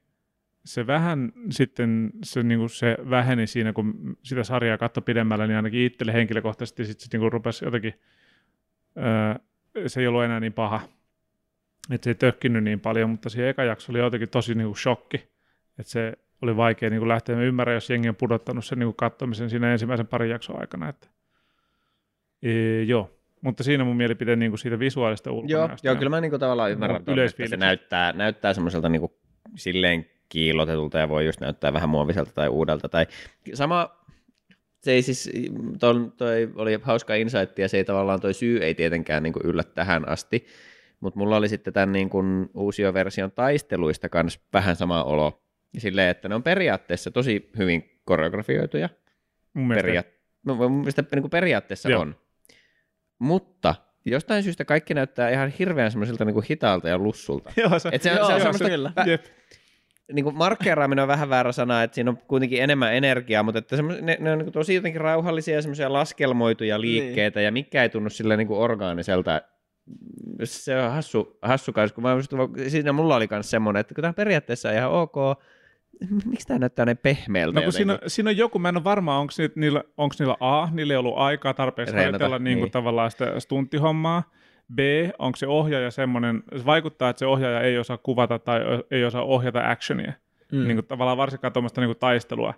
Se vähän sitten se, niin kuin se väheni siinä, kun sitä sarjaa katsoi pidemmällä, niin ainakin itselle henkilökohtaisesti sitten sit, niin kuin rupesi jotenkin, öö, se ei ollut enää niin paha. Että se ei tökkinyt niin paljon, mutta se eka jakso oli jotenkin tosi niin kuin shokki. Että se oli vaikea niin kuin lähteä. Mä ymmärrän, jos jengi on pudottanut sen niin kuin katsomisen siinä ensimmäisen parin jakson aikana. Että, e, joo, mutta siinä mun mielipide niin kuin siitä visuaalista ulkonäöstä. Joo, joo kyllä mä niin kuin tavallaan ymmärrän, tuon, että se näyttää, näyttää semmoiselta niin kuin silleen kiilotetulta ja voi just näyttää vähän muoviselta tai uudelta. Tai sama, se ei siis, toi, toi oli hauska insight ja se ei tavallaan toi syy ei tietenkään niin kuin yllä tähän asti, mutta mulla oli sitten tämän niin kuin uusioversion taisteluista kanssa vähän sama olo. Silleen, että ne on periaatteessa tosi hyvin koreografioituja. Mun mielestä, Periaat- no, mun mielestä niin kuin periaatteessa Joo. on. Mutta jostain syystä kaikki näyttää ihan hirveän semmoisilta niin hitaalta ja lussulta. joo, se, Et se, joo, se on semmoista, kyllä. Vä, niin kuin markkeeraaminen on vähän väärä sana, että siinä on kuitenkin enemmän energiaa, mutta että ne, ne on niin tosi jotenkin rauhallisia ja semmoisia laskelmoituja niin. liikkeitä, niin. ja mikä ei tunnu sillä niin kuin orgaaniselta. Se on hassu, hassu kanssa, kun mä siinä mulla oli myös semmoinen, että kun tämä periaatteessa on ihan ok, miksi tämä näyttää näin pehmeältä? No kun siinä, siinä on joku, mä en ole varma, onko niillä, onko niillä A, niillä ei ollut aikaa tarpeeksi harjoitella niin kuin niin. tavallaan sitä stunttihommaa, B, onko se ohjaaja semmoinen, se vaikuttaa, että se ohjaaja ei osaa kuvata tai ei osaa ohjata actionia, mm. niin kuin tavallaan varsinkaan tuommoista niin taistelua.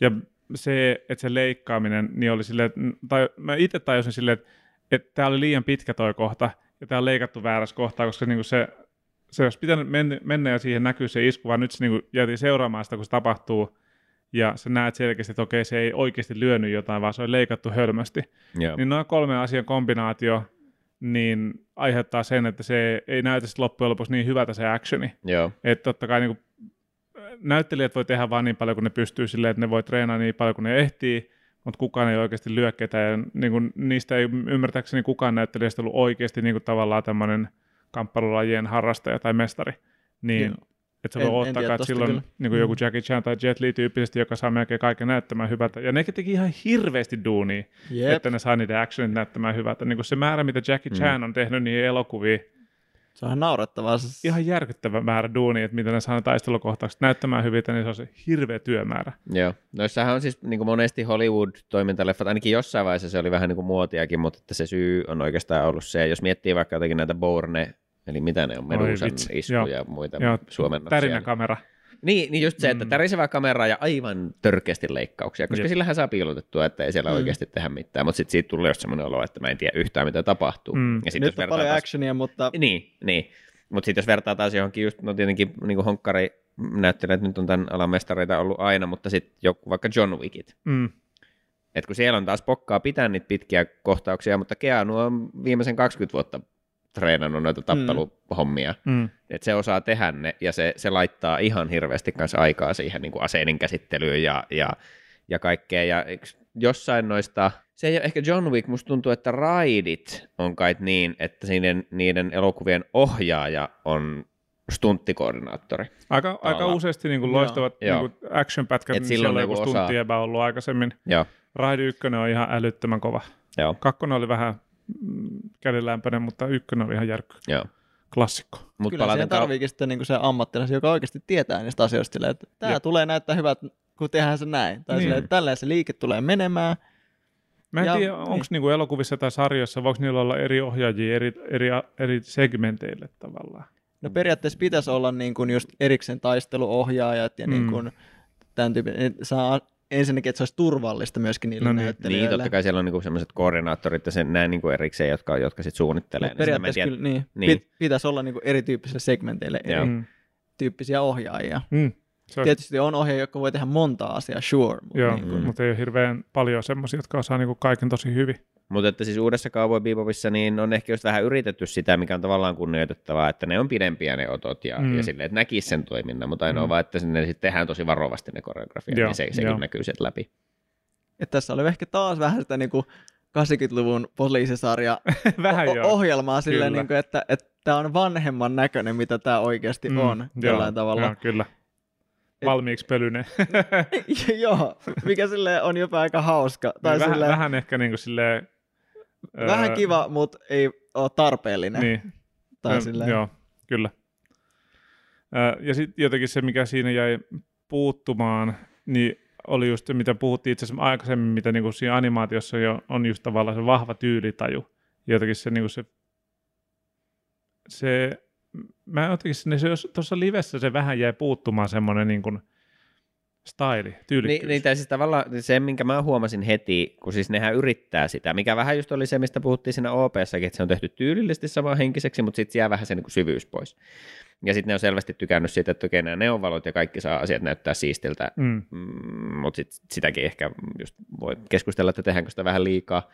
Ja se, että se leikkaaminen, niin oli silleen, tai mä itse tajusin silleen, että, että tämä oli liian pitkä toi kohta, ja tämä on leikattu väärässä kohtaa, koska niin kuin se se olisi pitänyt mennä ja siihen näkyy se isku, vaan nyt se niin jäätiin seuraamaan sitä, kun se tapahtuu, ja sä näet selkeästi, että okei, se ei oikeasti lyönyt jotain, vaan se on leikattu hölmösti. Yeah. Niin noin kolme asian kombinaatio niin aiheuttaa sen, että se ei näytä loppujen lopuksi niin hyvältä se actioni. Yeah. Että totta kai niin kuin, näyttelijät voi tehdä vaan niin paljon kuin ne pystyy silleen, että ne voi treenaa niin paljon kuin ne ehtii, mutta kukaan ei oikeasti lyö ketään. Ja niin kuin, niistä ei ymmärtääkseni kukaan näyttelijästä ollut oikeasti niin kuin, tavallaan tämmöinen – kamppailulajien harrastaja tai mestari, niin Joo. että se voi ottaa, että silloin niin kuin joku mm. Jackie Chan tai Jet Li tyyppisesti, joka saa melkein kaiken näyttämään hyvältä. Ja ne teki ihan hirveästi duunia, yep. että ne saa niitä actionit näyttämään hyvältä. Niin kuin se määrä, mitä Jackie mm. Chan mm. on tehnyt niihin elokuviin, se on naurettavaa. Ihan järkyttävä määrä duunia, että miten ne saa taistelukohtaukset näyttämään hyviltä, niin se on se hirveä työmäärä. Joo. Noissahan on siis niin kuin monesti Hollywood-toimintaleffat, ainakin jossain vaiheessa se oli vähän niin kuin muotiakin, mutta että se syy on oikeastaan ollut se, jos miettii vaikka jotenkin näitä Bourne Eli mitä ne on, Medusan isku ja muita Joo, suomennoksia. Tärinäkamera. Niin, niin just se, että mm. tärisevä kamera ja aivan törkeästi leikkauksia, koska Jep. sillähän saa piilotettua, että ei siellä mm. oikeasti tehdä mitään, mutta sitten siitä tulee just semmoinen olo, että mä en tiedä yhtään, mitä tapahtuu. Mm. Ja sit, Nyt on paljon taas... actionia, mutta... Niin, niin. Mutta sitten jos vertaa taas johonkin just, no tietenkin niin honkkari näyttelijät nyt on tämän alan mestareita ollut aina, mutta sitten joku vaikka John Wickit. Mm. Et kun siellä on taas pokkaa pitää niitä pitkiä kohtauksia, mutta Keanu on viimeisen 20 vuotta treenannut noita tappeluhommia, mm. mm. että se osaa tehdä ne, ja se, se laittaa ihan hirveästi kanssa aikaa siihen niin kuin aseiden käsittelyyn ja, ja, ja kaikkea, ja jossain noista, se ei ole ehkä John Wick, musta tuntuu, että Raidit on kai niin, että niiden, niiden elokuvien ohjaaja on stunttikoordinaattori. Aika, aika useasti niin kuin loistavat niin kuin action-pätkät, niin siellä on joku stunttiepä ollut aikaisemmin. Joo. Raidi 1 on ihan älyttömän kova. Joo. Kakkonen oli vähän mm, kädenlämpöinen, mutta ykkönen oli ihan järkky. Joo. Klassikko. Mut Kyllä siihen tarviikin sitten niin se ammattilainen, joka oikeasti tietää niistä asioista, silleen, että tämä tulee näyttää hyvät, kun tehdään se näin. Tai niin. silleen, että tälleen se liike tulee menemään. Mä en ja, tiedä, onko niin. niinku elokuvissa tai sarjoissa, voiko niillä olla eri ohjaajia eri, eri, eri segmenteille tavallaan? No periaatteessa pitäisi olla niin kuin just erikseen taisteluohjaajat ja mm. niin kuin tämän tyypin, saa ensinnäkin, että se olisi turvallista myöskin niille no, niin. näyttelijöille. Niin, totta kai siellä on niinku sellaiset koordinaattorit ja sen näin niinku erikseen, jotka, jotka sitten suunnittelee. No, periaatteessa kyllä, niin. niin. pitäisi olla niinku erityyppisille segmenteille eri mm. tyyppisiä ohjaajia. Mm. Se Tietysti on ohjaajia, jotka voi tehdä monta asiaa, sure. Mutta Joo, niin kuin... mutta ei ole hirveän paljon semmoisia, jotka osaa niinku kaiken tosi hyvin. Mutta että siis uudessa Cowboy Bebopissa niin on ehkä just vähän yritetty sitä, mikä on tavallaan kunnioitettavaa, että ne on pidempiä ne otot ja, mm. ja silleen, että näkisi sen toiminnan, mutta ainoa mm. vaan, että sinne sitten tehdään tosi varovasti ne koreografiat, niin se, sekin näkyy sieltä läpi. Et tässä oli ehkä taas vähän sitä niin kuin 80-luvun poliisisarja vähän o- ohjelmaa silleen, niin kuin, että, että tämä on vanhemman näköinen, mitä tämä oikeasti mm, on jollain joo, tavalla. Joo, kyllä. Valmiiksi pölyne. joo, mikä sille on jopa aika hauska. Tai niin, vähän, silleen, vähän ehkä niin kuin silleen, Vähän kiva, mutta ei ole tarpeellinen. Niin. Tai no, Joo, kyllä. Ja sitten jotenkin se, mikä siinä jäi puuttumaan, niin oli just mitä puhuttiin itse asiassa aikaisemmin, mitä niin kuin siinä animaatiossa jo on just tavallaan se vahva tyylitaju. Jotenkin se, niin kuin se, se mä jotenkin sinne, se, tuossa livessä se vähän jäi puuttumaan semmoinen niin kuin, Style, tyylikkyys. Niin, niin siis tavallaan se, minkä mä huomasin heti, kun siis nehän yrittää sitä, mikä vähän just oli se, mistä puhuttiin siinä op että se on tehty tyylillisesti henkiseksi, mutta sitten jää vähän se niin kuin syvyys pois. Ja sitten ne on selvästi tykännyt siitä, että okei, nämä neonvalot ja kaikki saa asiat näyttää siistiltä, mm. mm, mutta sit, sitäkin ehkä just voi keskustella, että tehdäänkö sitä vähän liikaa.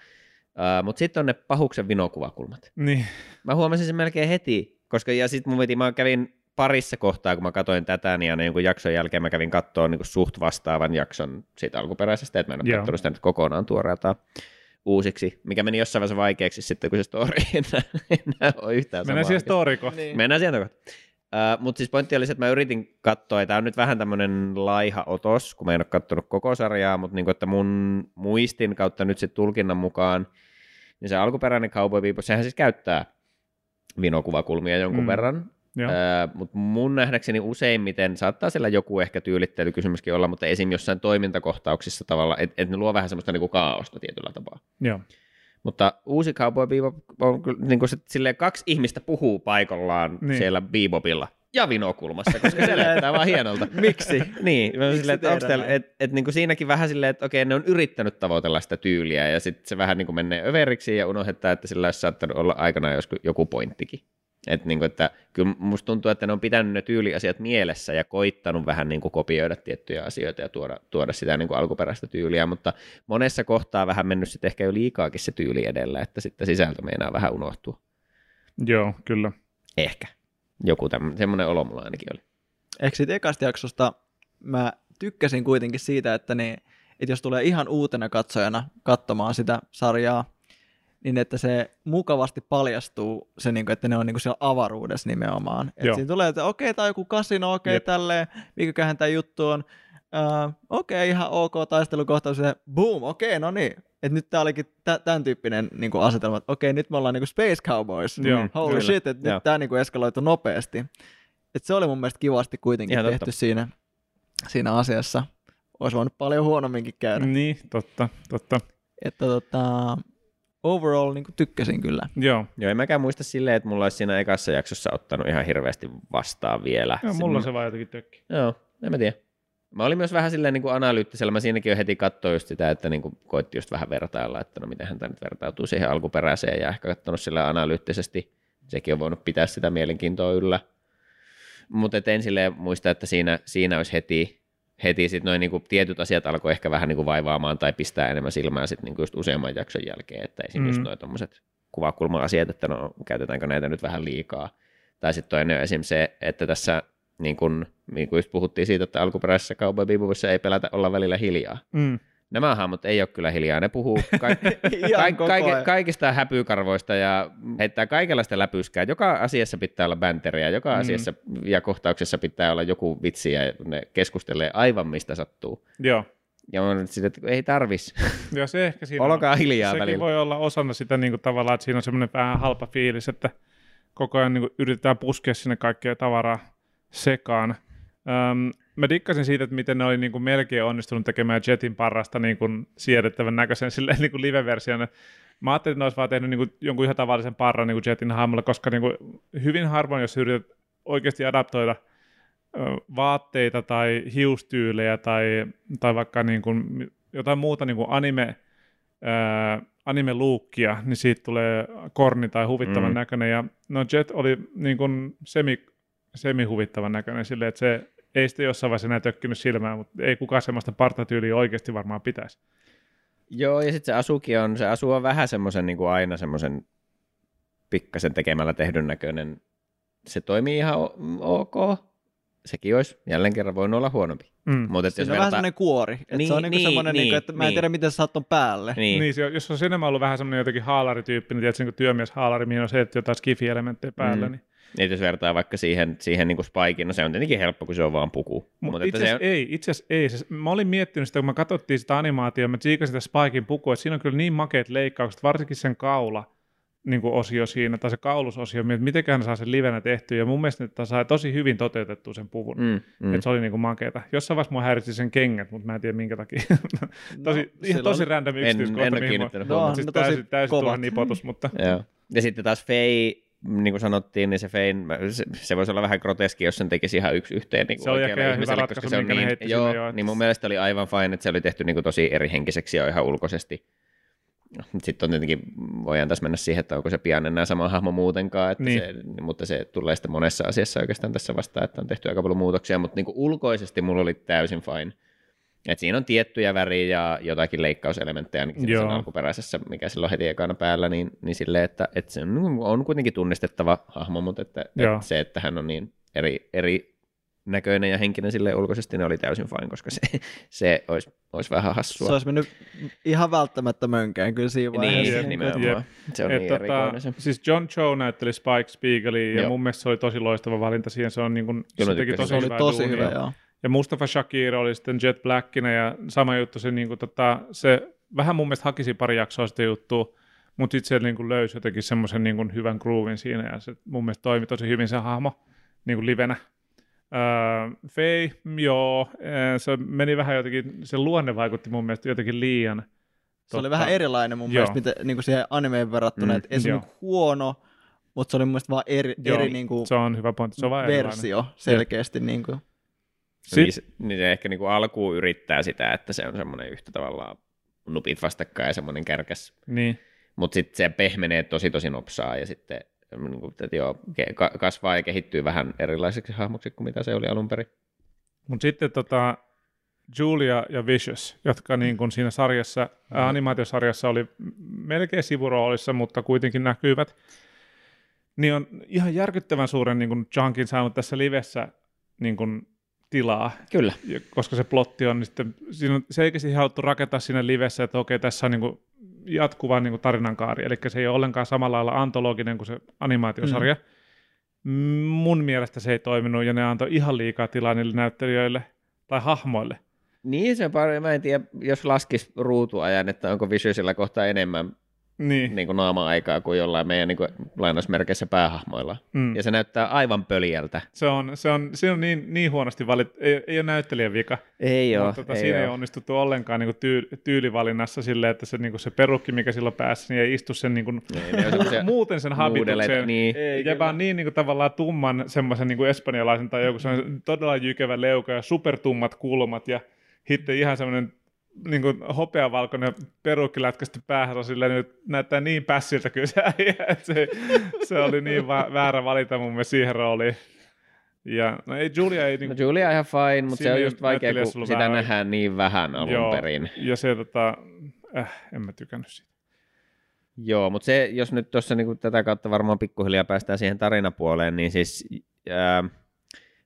Uh, mutta sitten on ne pahuksen vinokuvakulmat. Niin. Mä huomasin sen melkein heti, koska ja sitten mun mä kävin parissa kohtaa, kun mä katsoin tätä, niin aina jonkun jakson jälkeen mä kävin katsoa niin suht vastaavan jakson siitä alkuperäisestä, että mä en ole katsonut sitä nyt kokonaan tuoreeltaan uusiksi, mikä meni jossain vaiheessa vaikeaksi sitten, kun se story ei enää, enää ole yhtään Mennään siihen storiko. Niin. Mennään siihen kohta. Uh, Mutta siis pointti oli se, että mä yritin katsoa, ja tämä on nyt vähän tämmöinen laiha otos, kun mä en ole katsonut koko sarjaa, mutta niin kuin, että mun muistin kautta nyt sitten tulkinnan mukaan, niin se alkuperäinen Cowboy Bebop, sehän siis käyttää vinokuvakulmia jonkun mm. verran, Öö, mutta mun nähdäkseni useimmiten saattaa siellä joku ehkä tyylittelykysymyskin olla, mutta esim. jossain toimintakohtauksissa tavalla, että et ne luo vähän semmoista niinku kaaosta tietyllä tapaa. Joo. Mutta uusi Cowboy Bebop on kyllä niin kuin se, silleen, kaksi ihmistä puhuu paikallaan niin. siellä Bebopilla ja vinokulmassa, koska se näyttää vaan hienolta. Miksi? niin, Miksi silleen, että teillä, et, et, niin kuin siinäkin vähän silleen, että okei, ne on yrittänyt tavoitella sitä tyyliä ja sitten se vähän niin kuin menee överiksi ja unohdetaan, että sillä olisi saattanut olla aikanaan joskus joku pointtikin. Et niin kuin, että kyllä musta tuntuu, että ne on pitänyt ne tyyliasiat mielessä ja koittanut vähän niin kuin kopioida tiettyjä asioita ja tuoda, tuoda sitä niin kuin alkuperäistä tyyliä, mutta monessa kohtaa vähän mennyt sitten ehkä jo liikaakin se tyyli edellä, että sitten sisältö meinaa vähän unohtua. Joo, kyllä. Ehkä. Joku tämmöinen, semmoinen olo mulla ainakin oli. Ehkä siitä ekasta jaksosta mä tykkäsin kuitenkin siitä, että, ne, että jos tulee ihan uutena katsojana katsomaan sitä sarjaa, niin että se mukavasti paljastuu se, niin kuin, että ne on niin kuin siellä avaruudessa nimenomaan. Että siinä tulee, että okei, okay, tämä on joku kasino, okei, okay, tälleen, mikäköhän tämä juttu on. Uh, okei, okay, ihan ok taistelukohtaus, ja boom, okei, okay, no niin. Että nyt tämä olikin t- tämän tyyppinen niin kuin asetelma, että okei, okay, nyt me ollaan niin kuin Space Cowboys. Joo, Holy kyllä. shit, että nyt tämä niin eskaloitu nopeasti. Että se oli mun mielestä kivasti kuitenkin ihan tehty totta. siinä, siinä asiassa. Olisi voinut paljon huonomminkin käydä. Niin, totta, totta. Että tota, overall niin kuin tykkäsin kyllä. Joo. Joo, en mäkään muista silleen, että mulla olisi siinä ekassa jaksossa ottanut ihan hirveästi vastaan vielä. Joo, mulla se, se vaan jotenkin tökki. Joo, en mä tiedä. Mä olin myös vähän silleen niin kuin analyyttisellä, mä siinäkin jo heti katsoin just sitä, että niin kuin koitti just vähän vertailla, että no miten tämä nyt vertautuu siihen alkuperäiseen ja ehkä katsonut sillä analyyttisesti. Sekin on voinut pitää sitä mielenkiintoa yllä. Mutta en silleen muista, että siinä, siinä olisi heti, heti sit noin niinku tietyt asiat alkoi ehkä vähän niinku vaivaamaan tai pistää enemmän silmään sit niinku just useamman jakson jälkeen, että esimerkiksi mm. noin tommoset kuvakulma-asiat, että no käytetäänkö näitä nyt vähän liikaa. Tai sitten toinen on esimerkiksi se, että tässä niin kuin, niin kuin just puhuttiin siitä, että alkuperäisessä Cowboy Bebopissa ei pelätä olla välillä hiljaa. Mm. Nämä hahmot ei ole kyllä hiljaa, ne puhuu ka- ka- ka- kaikista häpykarvoista ja heittää kaikenlaista läpyskää. Joka asiassa pitää olla bänteriä, joka mm. asiassa ja kohtauksessa pitää olla joku vitsi ja ne keskustelee aivan mistä sattuu. Joo. Ja mä olen sitä, että ei tarvis. Joo, se ehkä siinä Olkaa on. hiljaa Sekin välillä. voi olla osana sitä niin kuin, tavallaan, että siinä on semmoinen vähän halpa fiilis, että koko ajan niin kuin, yritetään puskea sinne kaikkea tavaraa sekaan. Um, mä dikkasin siitä, että miten ne oli niin kuin melkein onnistunut tekemään Jetin parrasta niin kuin siedettävän näköisen silleen, niin kuin live-version. Mä ajattelin, että ne olisi vaan tehnyt niin kuin jonkun ihan tavallisen parran niin kuin Jetin hahmolla, koska niin kuin hyvin harvoin, jos yrität oikeasti adaptoida vaatteita tai hiustyylejä tai, tai vaikka niin kuin jotain muuta niin kuin anime, ää, anime-luukkia, niin siitä tulee korni tai huvittavan mm. näköinen. Ja no Jet oli niin kuin semi, semi-huvittavan näköinen silleen, että se ei sitten jossain vaiheessa enää tökkinyt silmään, mutta ei kukaan semmoista partatyyliä oikeasti varmaan pitäisi. Joo, ja sitten se asuki on, se asu on vähän semmoisen niin kuin aina semmoisen pikkasen tekemällä tehdyn näköinen. Se toimii ihan ok, sekin olisi jälleen kerran voinut olla huonompi. Mm. Mutta jos on verta... vähän semmoinen kuori. Että niin, se on niinku niin, semmoinen, niin, niin, että mä en niin. tiedä, miten sä saat ton päälle. Niin. niin jos on enemmän ollut vähän semmoinen jotenkin haalarityyppinen, tiedätkö, niin työmieshaalari, mihin on se, että jotain skifi-elementtejä päällä. Mm. Niin. Niin, jos vertaa vaikka siihen, siihen niin Spikein, no se on tietenkin helppo, kun se on vaan puku. Mut Mutta itse asiassa on... ei, itse asiassa ei. Se, mä olin miettinyt sitä, kun mä katsottiin sitä animaatiota, mä tsiikasin sitä Spikein pukua, että siinä on kyllä niin makeat leikkaukset, varsinkin sen kaula niin kuin osio siinä, tai se kaulusosio, että mitenkään saa sen livenä tehtyä, ja mun mielestä että sai tosi hyvin toteutettu sen puvun, mm, mm. että se oli niin kuin makeeta. Jossain vaiheessa mua häiritsi sen kengät, mutta mä en tiedä minkä takia. tosi, no, ihan tosi random yksityiskohta. En, en ole kiinnittänyt no, siis no, täysin, täysin tuohon nipotus, mutta... Joo. Ja sitten taas Fei, niin kuin sanottiin, niin se Fein, se, se voisi olla vähän groteski, jos sen tekisi ihan yksi yhteen niin se oli ihan hyvä ratkaisu, se on niin, joo, jo, niin mun mielestä oli aivan fine, että se oli tehty niin kuin tosi erihenkiseksi ja ihan ulkoisesti. Sitten on tietenkin, voidaan tässä mennä siihen, että onko se pian enää sama hahmo muutenkaan, että niin. se, mutta se tulee sitten monessa asiassa oikeastaan tässä vastaan, että on tehty aika paljon muutoksia, mutta niin kuin ulkoisesti mulla oli täysin fine. Et siinä on tiettyjä väriä ja jotakin leikkauselementtejä ainakin siinä alkuperäisessä, mikä silloin heti ekana päällä, niin, niin silleen, että, että se on kuitenkin tunnistettava hahmo, mutta että, että se, että hän on niin eri, eri näköinen ja henkinen sille ulkoisesti, ne oli täysin fine, koska se, se olisi, olisi vähän hassua. Se olisi mennyt ihan välttämättä mönkään kyllä siinä niin, vaiheessa. Niin, nimenomaan. Jep. Se on Et niin tota, se. Siis John Cho näytteli Spike Spiegelia, ja joo. mun mielestä se oli tosi loistava valinta siihen. Se on niin kuin, se teki tosi, se oli tosi hyvä, joo. Ja Mustafa Shakir oli sitten Jet Blackina, ja sama juttu, se, niin kuin, tota, se vähän mun mielestä hakisi pari jaksoa sitten juttua, mutta sitten se niin kuin löysi jotenkin semmoisen niin kuin hyvän groovin siinä, ja se mun mielestä toimi tosi hyvin se hahmo niin kuin livenä. Uh, Fei, joo, se meni vähän jotenkin, se luonne vaikutti mun mielestä jotenkin liian. Se totta. oli vähän erilainen mun joo. mielestä miten, niin kuin siihen animeen verrattuna, mm, että ei se ole huono, mutta se oli mun mielestä vaan eri, joo, eri niin kuin se on hyvä pointti. Se on vaan versio erilainen. selkeästi. Niin kuin. Niin, se, niin se ehkä niin kuin alkuun yrittää sitä, että se on semmoinen yhtä tavallaan nupit vastakkain ja semmoinen kärkäs. Niin. Mutta sitten se pehmenee tosi tosi nopsaa ja sitten niin kuin, että joo, kasvaa ja kehittyy vähän erilaiseksi hahmoksi kuin mitä se oli alun perin. Mutta sitten tota, Julia ja Vicious, jotka niin kuin siinä sarjassa, mm. animaatiosarjassa oli melkein sivuroolissa, mutta kuitenkin näkyvät, niin on ihan järkyttävän suuren niin kuin Junkin saanut tässä livessä niin kuin tilaa. Kyllä. Koska se plotti on, niin sitten siinä on selkeästi haluttu rakentaa siinä livessä, että okei, tässä on niin kuin jatkuva niin kuin tarinankaari, eli se ei ole ollenkaan samalla lailla antologinen kuin se animaatiosarja. Mm. Mun mielestä se ei toiminut, ja ne antoi ihan liikaa tilaa niille näyttelijöille tai hahmoille. Niin, se on paljon. Mä en tiedä, jos laskisi ruutuajan, että onko Viciousilla kohta enemmän niin. Niin kuin naama-aikaa kuin jollain meidän niin kuin, lainausmerkeissä päähahmoilla. Mm. Ja se näyttää aivan pöljältä. Se on, se on, se on niin, niin huonosti valittu. Ei, ei ole näyttelijän vika. Ei ole. Tota, ei siinä ole. ei onnistuttu ollenkaan niin kuin tyy, tyylivalinnassa silleen, että se, niin kuin se perukki, mikä silloin päässä, niin ei istu sen niin kuin, niin, muuten sen habitukseen. Niin. ja vaan niin, niin kuin, tavallaan tumman semmoisen niin kuin espanjalaisen tai joku semmoinen todella jykevä leuka ja supertummat kulmat ja sitten ihan semmoinen niin kuin hopeavalkoinen perukki lätkästy päähän silleen, että näyttää niin pässiltä kyllä se että se, se oli niin va- väärä valita mun mielestä siihen rooliin. Ja, no ei, Julia ei... Niin, no Julia ihan fine, mutta se on just vaikea, kun sitä vähän nähdään niin vähän alun Joo, perin. Ja se, tota, äh, en mä tykännyt siitä. Joo, mutta se, jos nyt tuossa niin tätä kautta varmaan pikkuhiljaa päästään siihen tarinapuoleen, niin siis... Ää,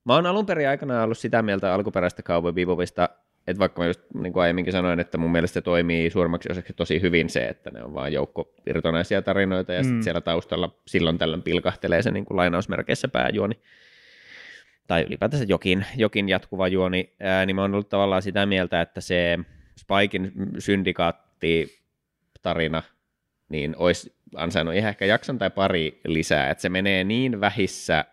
mä oon alun perin aikana ollut sitä mieltä alkuperäistä Cowboy Bebopista, että vaikka mä just niin kuin aiemminkin sanoin, että mun mielestä se toimii suurimmaksi osaksi tosi hyvin se, että ne on vain joukko irtonaisia tarinoita ja mm. sitten siellä taustalla silloin tällöin pilkahtelee se niin kuin lainausmerkeissä pääjuoni tai ylipäätänsä jokin, jokin jatkuva juoni, ää, niin mä oon ollut tavallaan sitä mieltä, että se Spikein syndikaatti tarina niin olisi ansainnut ihan ehkä jakson tai pari lisää, että se menee niin vähissä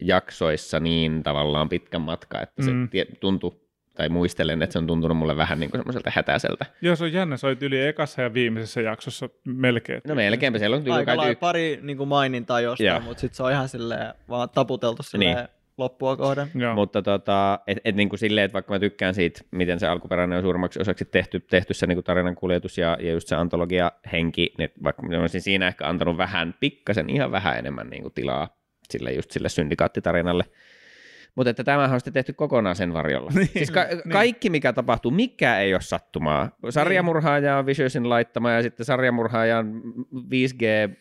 jaksoissa niin tavallaan pitkän matka, että se mm. tuntuu tai muistelen, että se on tuntunut mulle vähän niin kuin semmoiselta hätäiseltä. Joo, se on jännä, se oli yli ekassa ja viimeisessä jaksossa melkein. No melkeinpä, siellä on tyyli Aika kai... pari niin kuin mainintaa jostain, Joo. mutta sitten se on ihan silleen vaan taputeltu silleen niin. loppua kohden. Joo. Mutta tota, et, et niin kuin silleen, että vaikka mä tykkään siitä, miten se alkuperäinen on suurimmaksi osaksi tehty, tehty se niin kuin tarinan kuljetus ja, ja just se antologia henki, niin vaikka mä olisin siinä ehkä antanut vähän, pikkasen ihan vähän enemmän niin kuin tilaa sille just sille syndikaattitarinalle, mutta että tämähän on sitten tehty kokonaan sen varjolla. niin, siis ka- niin. kaikki, mikä tapahtuu, mikä ei ole sattumaa. Sarjamurhaaja on Viciousin laittama ja sitten sarjamurhaajan 5G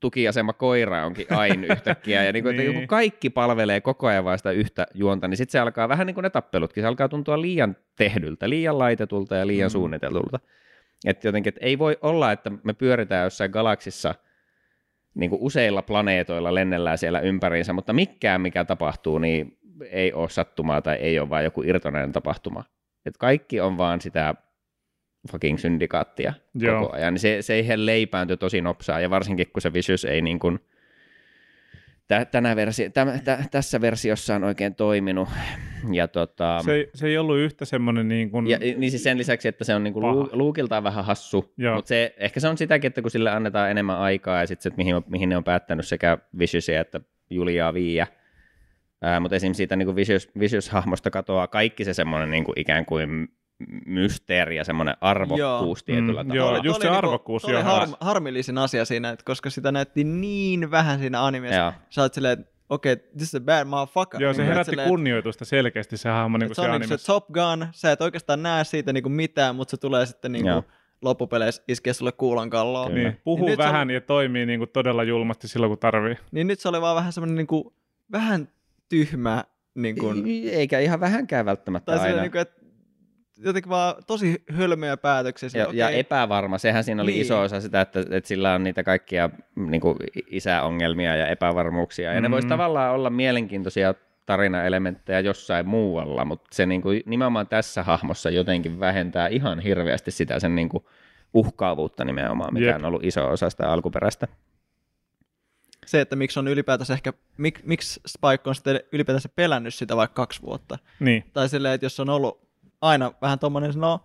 tukiasema koira onkin aina yhtäkkiä, ja niin kuin, niin. että kaikki palvelee koko ajan vain sitä yhtä juonta, niin sitten se alkaa vähän niin kuin ne tappelutkin, se alkaa tuntua liian tehdyltä, liian laitetulta ja liian mm. suunniteltulta. Että jotenkin, että ei voi olla, että me pyöritään jossain galaksissa niin kuin useilla planeetoilla lennellään siellä ympäriinsä, mutta mikään mikä tapahtuu, niin ei ole sattumaa tai ei ole vain joku irtonainen tapahtuma. Et kaikki on vaan sitä fucking syndikaattia Joo. koko ajan. Niin se, se ihan leipäänty tosi nopsaa, ja varsinkin kun se Vicious ei niin kuin, tänä versi, täm, tä, tässä versiossa on oikein toiminut. Ja tota, se, ei, se ei ollut yhtä semmoinen niin kuin... Ja, niin siis sen lisäksi, että se on niin kuin luukiltaan vähän hassu, Joo. mutta se, ehkä se on sitäkin, että kun sille annetaan enemmän aikaa ja sitten mihin, mihin ne on päättänyt sekä Vicious'ia että Juliaa Viiä, mutta esimerkiksi siitä niin kuin Vicious, Vicious-hahmosta katoaa kaikki se semmoinen niin kuin ikään kuin mysteeri ja semmoinen arvokkuus joo. tietyllä mm, tavalla. Joo, just se niinku- arvokkuus. Niinku, oli har, harmillisin asia siinä, että koska sitä näytti niin vähän siinä animessa, sä oot silleen, että okei, okay, this is a bad motherfucker. Joo, se niin herätti silleen, kunnioitusta selkeästi se hahmo niin se on niin se Top Gun, sä et oikeastaan näe siitä niin kuin mitään, mutta se tulee sitten niin kuin loppupeleissä iskeä sulle kuulan kalloon. Niin, puhuu niin vähän on... ja toimii niin kuin todella julmasti silloin, kun tarvii. Niin nyt se oli vaan vähän semmoinen niin kuin, vähän tyhmä niin kuin... Eikä ihan vähänkään välttämättä tai aina. Niin kuin, että jotenkin vaan tosi hölmöjä päätöksiä. Ja, okay. ja epävarma, sehän siinä oli niin. iso osa sitä, että, että sillä on niitä kaikkia niin kuin isäongelmia ja epävarmuuksia. Ja mm-hmm. ne voisi tavallaan olla mielenkiintoisia tarinaelementtejä jossain muualla, mutta se niin kuin, nimenomaan tässä hahmossa jotenkin vähentää ihan hirveästi sitä sen niin kuin uhkaavuutta nimenomaan, mikä Jep. on ollut iso osa sitä alkuperäistä. Se, että miksi on ylipäätänsä ehkä, mik, miksi Spike on sitten ylipäätänsä pelännyt sitä vaikka kaksi vuotta. Niin. Tai silleen, että jos on ollut aina vähän tommonen, no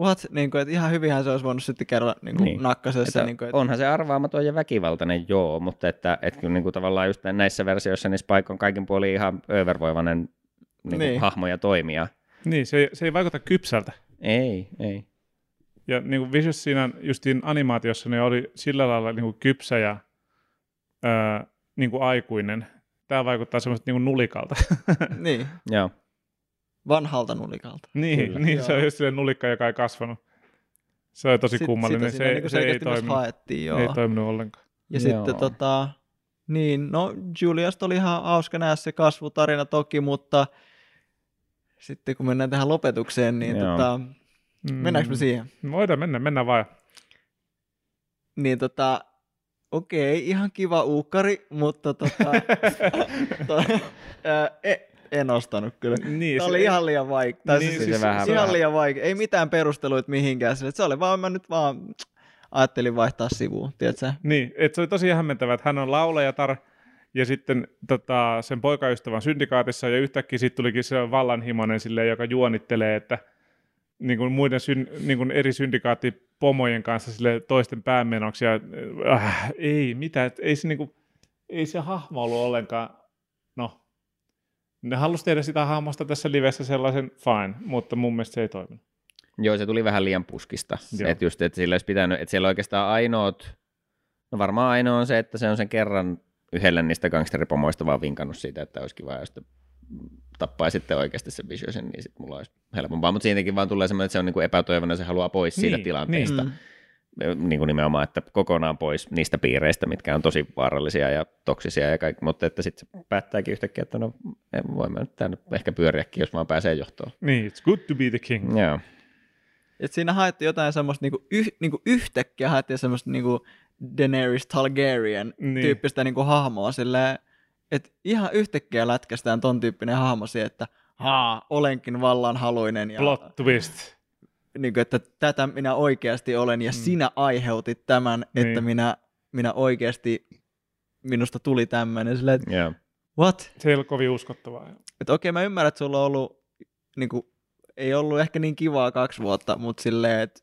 what, niin kuin, että ihan hyvinhän se olisi voinut sitten kerran niin kuin niin. nakkasessa. Että niin kuin, että... Onhan se arvaamaton ja väkivaltainen, joo, mutta että, että kyllä niin kuin tavallaan just näissä versioissa niin Spike on kaikin puolin ihan övervoivainen niin niin. hahmo ja toimija. Niin, se ei, se ei vaikuta kypsältä. Ei, ei. Ja niin kuin Vicious siinä justiin animaatiossa niin oli sillä lailla niin kuin kypsä ja öö, niin kuin aikuinen. Tämä vaikuttaa semmoista niin kuin nulikalta. niin. Joo vanhalta nulikalta. Niin, Kyllä. niin se on just sellainen nulikka, joka ei kasvanut. Se on tosi Sit, kummallinen. Sitä se, niin se ei, toiminut, haettiin, joo. ei toiminut ollenkaan. Ja joo. sitten tota, niin, no Juliasta oli ihan hauska nähdä se kasvutarina toki, mutta sitten kun mennään tähän lopetukseen, niin tota, mm. mennäänkö me siihen? Voidaan mennä, mennään vaan. Niin tota, okei, ihan kiva uukkari, mutta tota, to, ää, e, en ostanut kyllä. Niin, Tämä oli ei... ihan liian vaikea. Niin, siis, siis, vähän ihan vähän. liian vaikea. Ei mitään perusteluita mihinkään. Se oli vaan, mä nyt vaan ajattelin vaihtaa sivuun, tiedätkö? Niin, että se oli tosi hämmentävää, että hän on laulajatar, ja sitten tota, sen poikaystävän syndikaatissa, ja yhtäkkiä sitten tulikin se vallanhimoinen silleen, joka juonittelee, että niin kuin muiden syn, niin kuin eri syndikaattipomojen kanssa sille toisten päämenoksi, ja äh, ei, mitä, ei se, niin kuin, ei se hahmo ollut ollenkaan, no, ne halusi tehdä sitä hahmosta tässä livessä sellaisen fine, mutta mun mielestä se ei toiminut. Joo, se tuli vähän liian puskista. Että just, että sillä olisi pitänyt, että siellä oikeastaan ainoat, no varmaan ainoa on se, että se on sen kerran yhdelle niistä gangsteripomoista vaan vinkannut siitä, että olisi kiva, jos tappaa sitten oikeasti sen Visiosin, niin sitten mulla olisi helpompaa. Mutta siitäkin vaan tulee semmoinen, että se on niin kuin epätoivoinen, se haluaa pois niin, siitä tilanteesta. Niin. Niin kuin nimenomaan, että kokonaan pois niistä piireistä, mitkä on tosi vaarallisia ja toksisia ja kaikki, mutta että sitten se päättääkin yhtäkkiä, että no voimme nyt tänne ehkä pyöriäkin, jos vaan pääsee johtoon. Niin, it's good to be the king. Joo. Et siinä haettiin jotain semmoista niinku, yh, niinku yhtäkkiä haettiin semmoista niinku Daenerys Targaryen niin. tyyppistä niinku hahmoa silleen, että ihan yhtäkkiä lätkästään ton tyyppinen hahmo siihen, että haa, olenkin vallanhaluinen. Ja, Plot twist. Niin kuin, että tätä minä oikeasti olen ja mm. sinä aiheutit tämän, niin. että minä, minä oikeasti, minusta tuli tämmöinen. Silleen, että, yeah. what? Se ei ole kovin uskottavaa. Että okei, okay, mä ymmärrän, että sulla on ollut, niin kuin, ei ollut ehkä niin kivaa kaksi vuotta, mutta silleen, että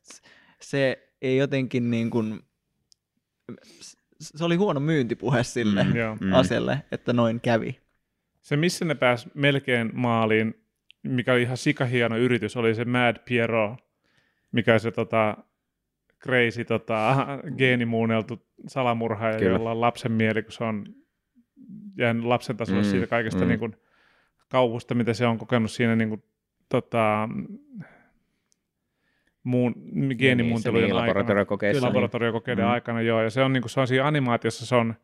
se ei jotenkin niin kuin, se oli huono myyntipuhe sille mm, mm. asialle, että noin kävi. Se, missä ne pääsi melkein maaliin, mikä oli ihan sikahieno yritys, oli se Mad Piero, mikä se tota, crazy tota, geenimuunneltu salamurhaaja, Kyllä. jolla on lapsen mieli, kun se on jäänyt lapsen tasolle mm, siitä kaikesta mm. niin kuin, kauhusta, mitä se on kokenut siinä niin kuin, tota, muun, geenimuuntelujen niin, aikana. Laboratoriokokeissa. Laboratoriokokeiden niin. aikana, joo. Ja se on, niin kuin, se on siinä animaatiossa, se on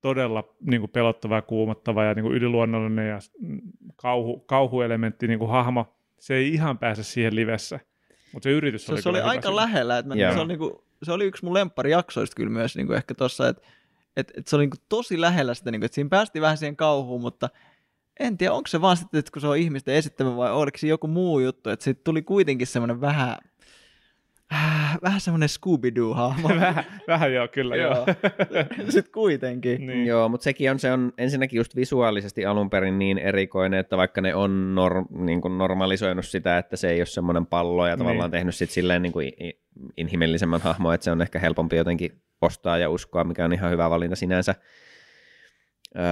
todella niin kuin pelottava ja kuumottava ja niin kuin yliluonnollinen ja kauhu, kauhuelementti niin kuin hahmo. Se ei ihan pääse siihen livessä, mutta se yritys se, oli Se oli aika siinä. lähellä. Että mä, se, on, niin kuin, se oli yksi mun lempparijaksoista kyllä myös niin kuin ehkä tuossa, että että, että se oli niin kuin tosi lähellä sitä, niin kuin, että siinä päästi vähän siihen kauhuun, mutta en tiedä, onko se vaan sitten, että kun se on ihmisten esittämä vai oliko se joku muu juttu, että sitten tuli kuitenkin semmoinen vähän äh, vähän semmoinen Scooby-Doo-hahmo. vähän, vähän joo, kyllä joo. Sitten kuitenkin. Niin. Joo, mutta sekin on, se on ensinnäkin just visuaalisesti alun perin niin erikoinen, että vaikka ne on nor, niin kuin normalisoinut sitä, että se ei ole semmoinen pallo ja tavallaan niin. tehnyt sitten silleen niin kuin inhimillisemmän hahmo, että se on ehkä helpompi jotenkin ostaa ja uskoa, mikä on ihan hyvä valinta sinänsä. Öö,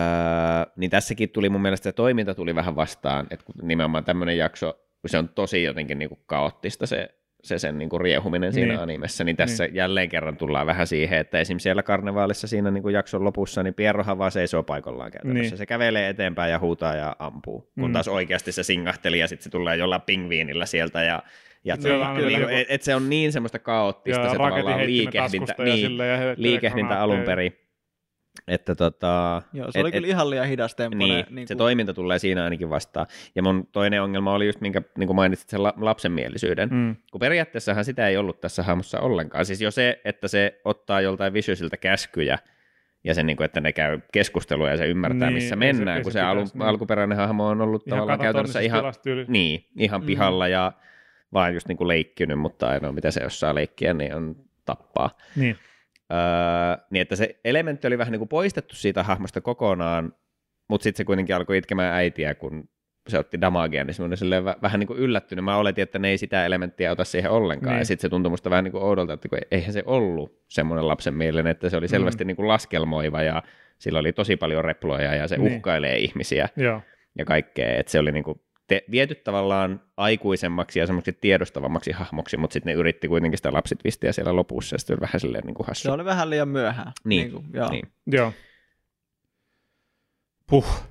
niin tässäkin tuli mun mielestä se toiminta tuli vähän vastaan, että nimenomaan tämmöinen jakso, se on tosi jotenkin niin kuin kaoottista se se sen niin kuin riehuminen siinä niin. animessa, niin tässä niin. jälleen kerran tullaan vähän siihen, että esimerkiksi siellä karnevaalissa siinä niin kuin jakson lopussa, niin Pierrohan vaan seisoo paikallaan käytännössä. Niin. Se kävelee eteenpäin ja huutaa ja ampuu, kun mm. taas oikeasti se singahteli ja sitten se tulee jollain pingviinillä sieltä ja ja se, on, niin, niin, et, et se on niin semmoista kaoottista ja se tavallaan liikehdintä, niin, liikehdintä alun perin. Että tota, Joo, se et, oli et, kyllä ihan liian hidas tempo. Niin, niin kuin... se toiminta tulee siinä ainakin vastaan. Ja mun toinen ongelma oli just, minkä niin kuin mainitsit, sen lapsenmielisyyden. Mm. Kun periaatteessahan sitä ei ollut tässä hahmossa ollenkaan. Siis jo se, että se ottaa joltain Viciosilta käskyjä, ja se, niin kuin, että ne käy keskustelua ja se ymmärtää, niin, missä mennään, se, kun se, se alu, niin. alkuperäinen hahmo on ollut ihan tavallaan käytännössä ihan, niin, ihan mm. pihalla ja vaan just niin kuin leikkinyt, mutta ainoa mitä se jos saa leikkiä, niin on tappaa. Niin. Öö, niin että se elementti oli vähän niin kuin poistettu siitä hahmosta kokonaan, mutta sitten se kuitenkin alkoi itkemään äitiä, kun se otti damagea, niin semmoinen silleen vähän niin kuin yllättynyt. Mä oletin, että ne ei sitä elementtiä ota siihen ollenkaan. Niin. Ja sitten se tuntui musta vähän niin kuin oudolta, että kun eihän se ollut semmoinen lapsen mielinen, että se oli selvästi mm. niin kuin laskelmoiva ja sillä oli tosi paljon reploja ja se niin. uhkailee ihmisiä Joo. ja kaikkea. Että se oli niin kuin te, viety tavallaan aikuisemmaksi ja semmoiksi tiedostavammaksi hahmoksi, mutta sitten ne yritti kuitenkin sitä lapsitvistiä siellä lopussa, ja sitten vähän silleen niin kuin hassu. Se oli vähän liian myöhään. Niin, niin, kuin, joo. niin. joo. Puh,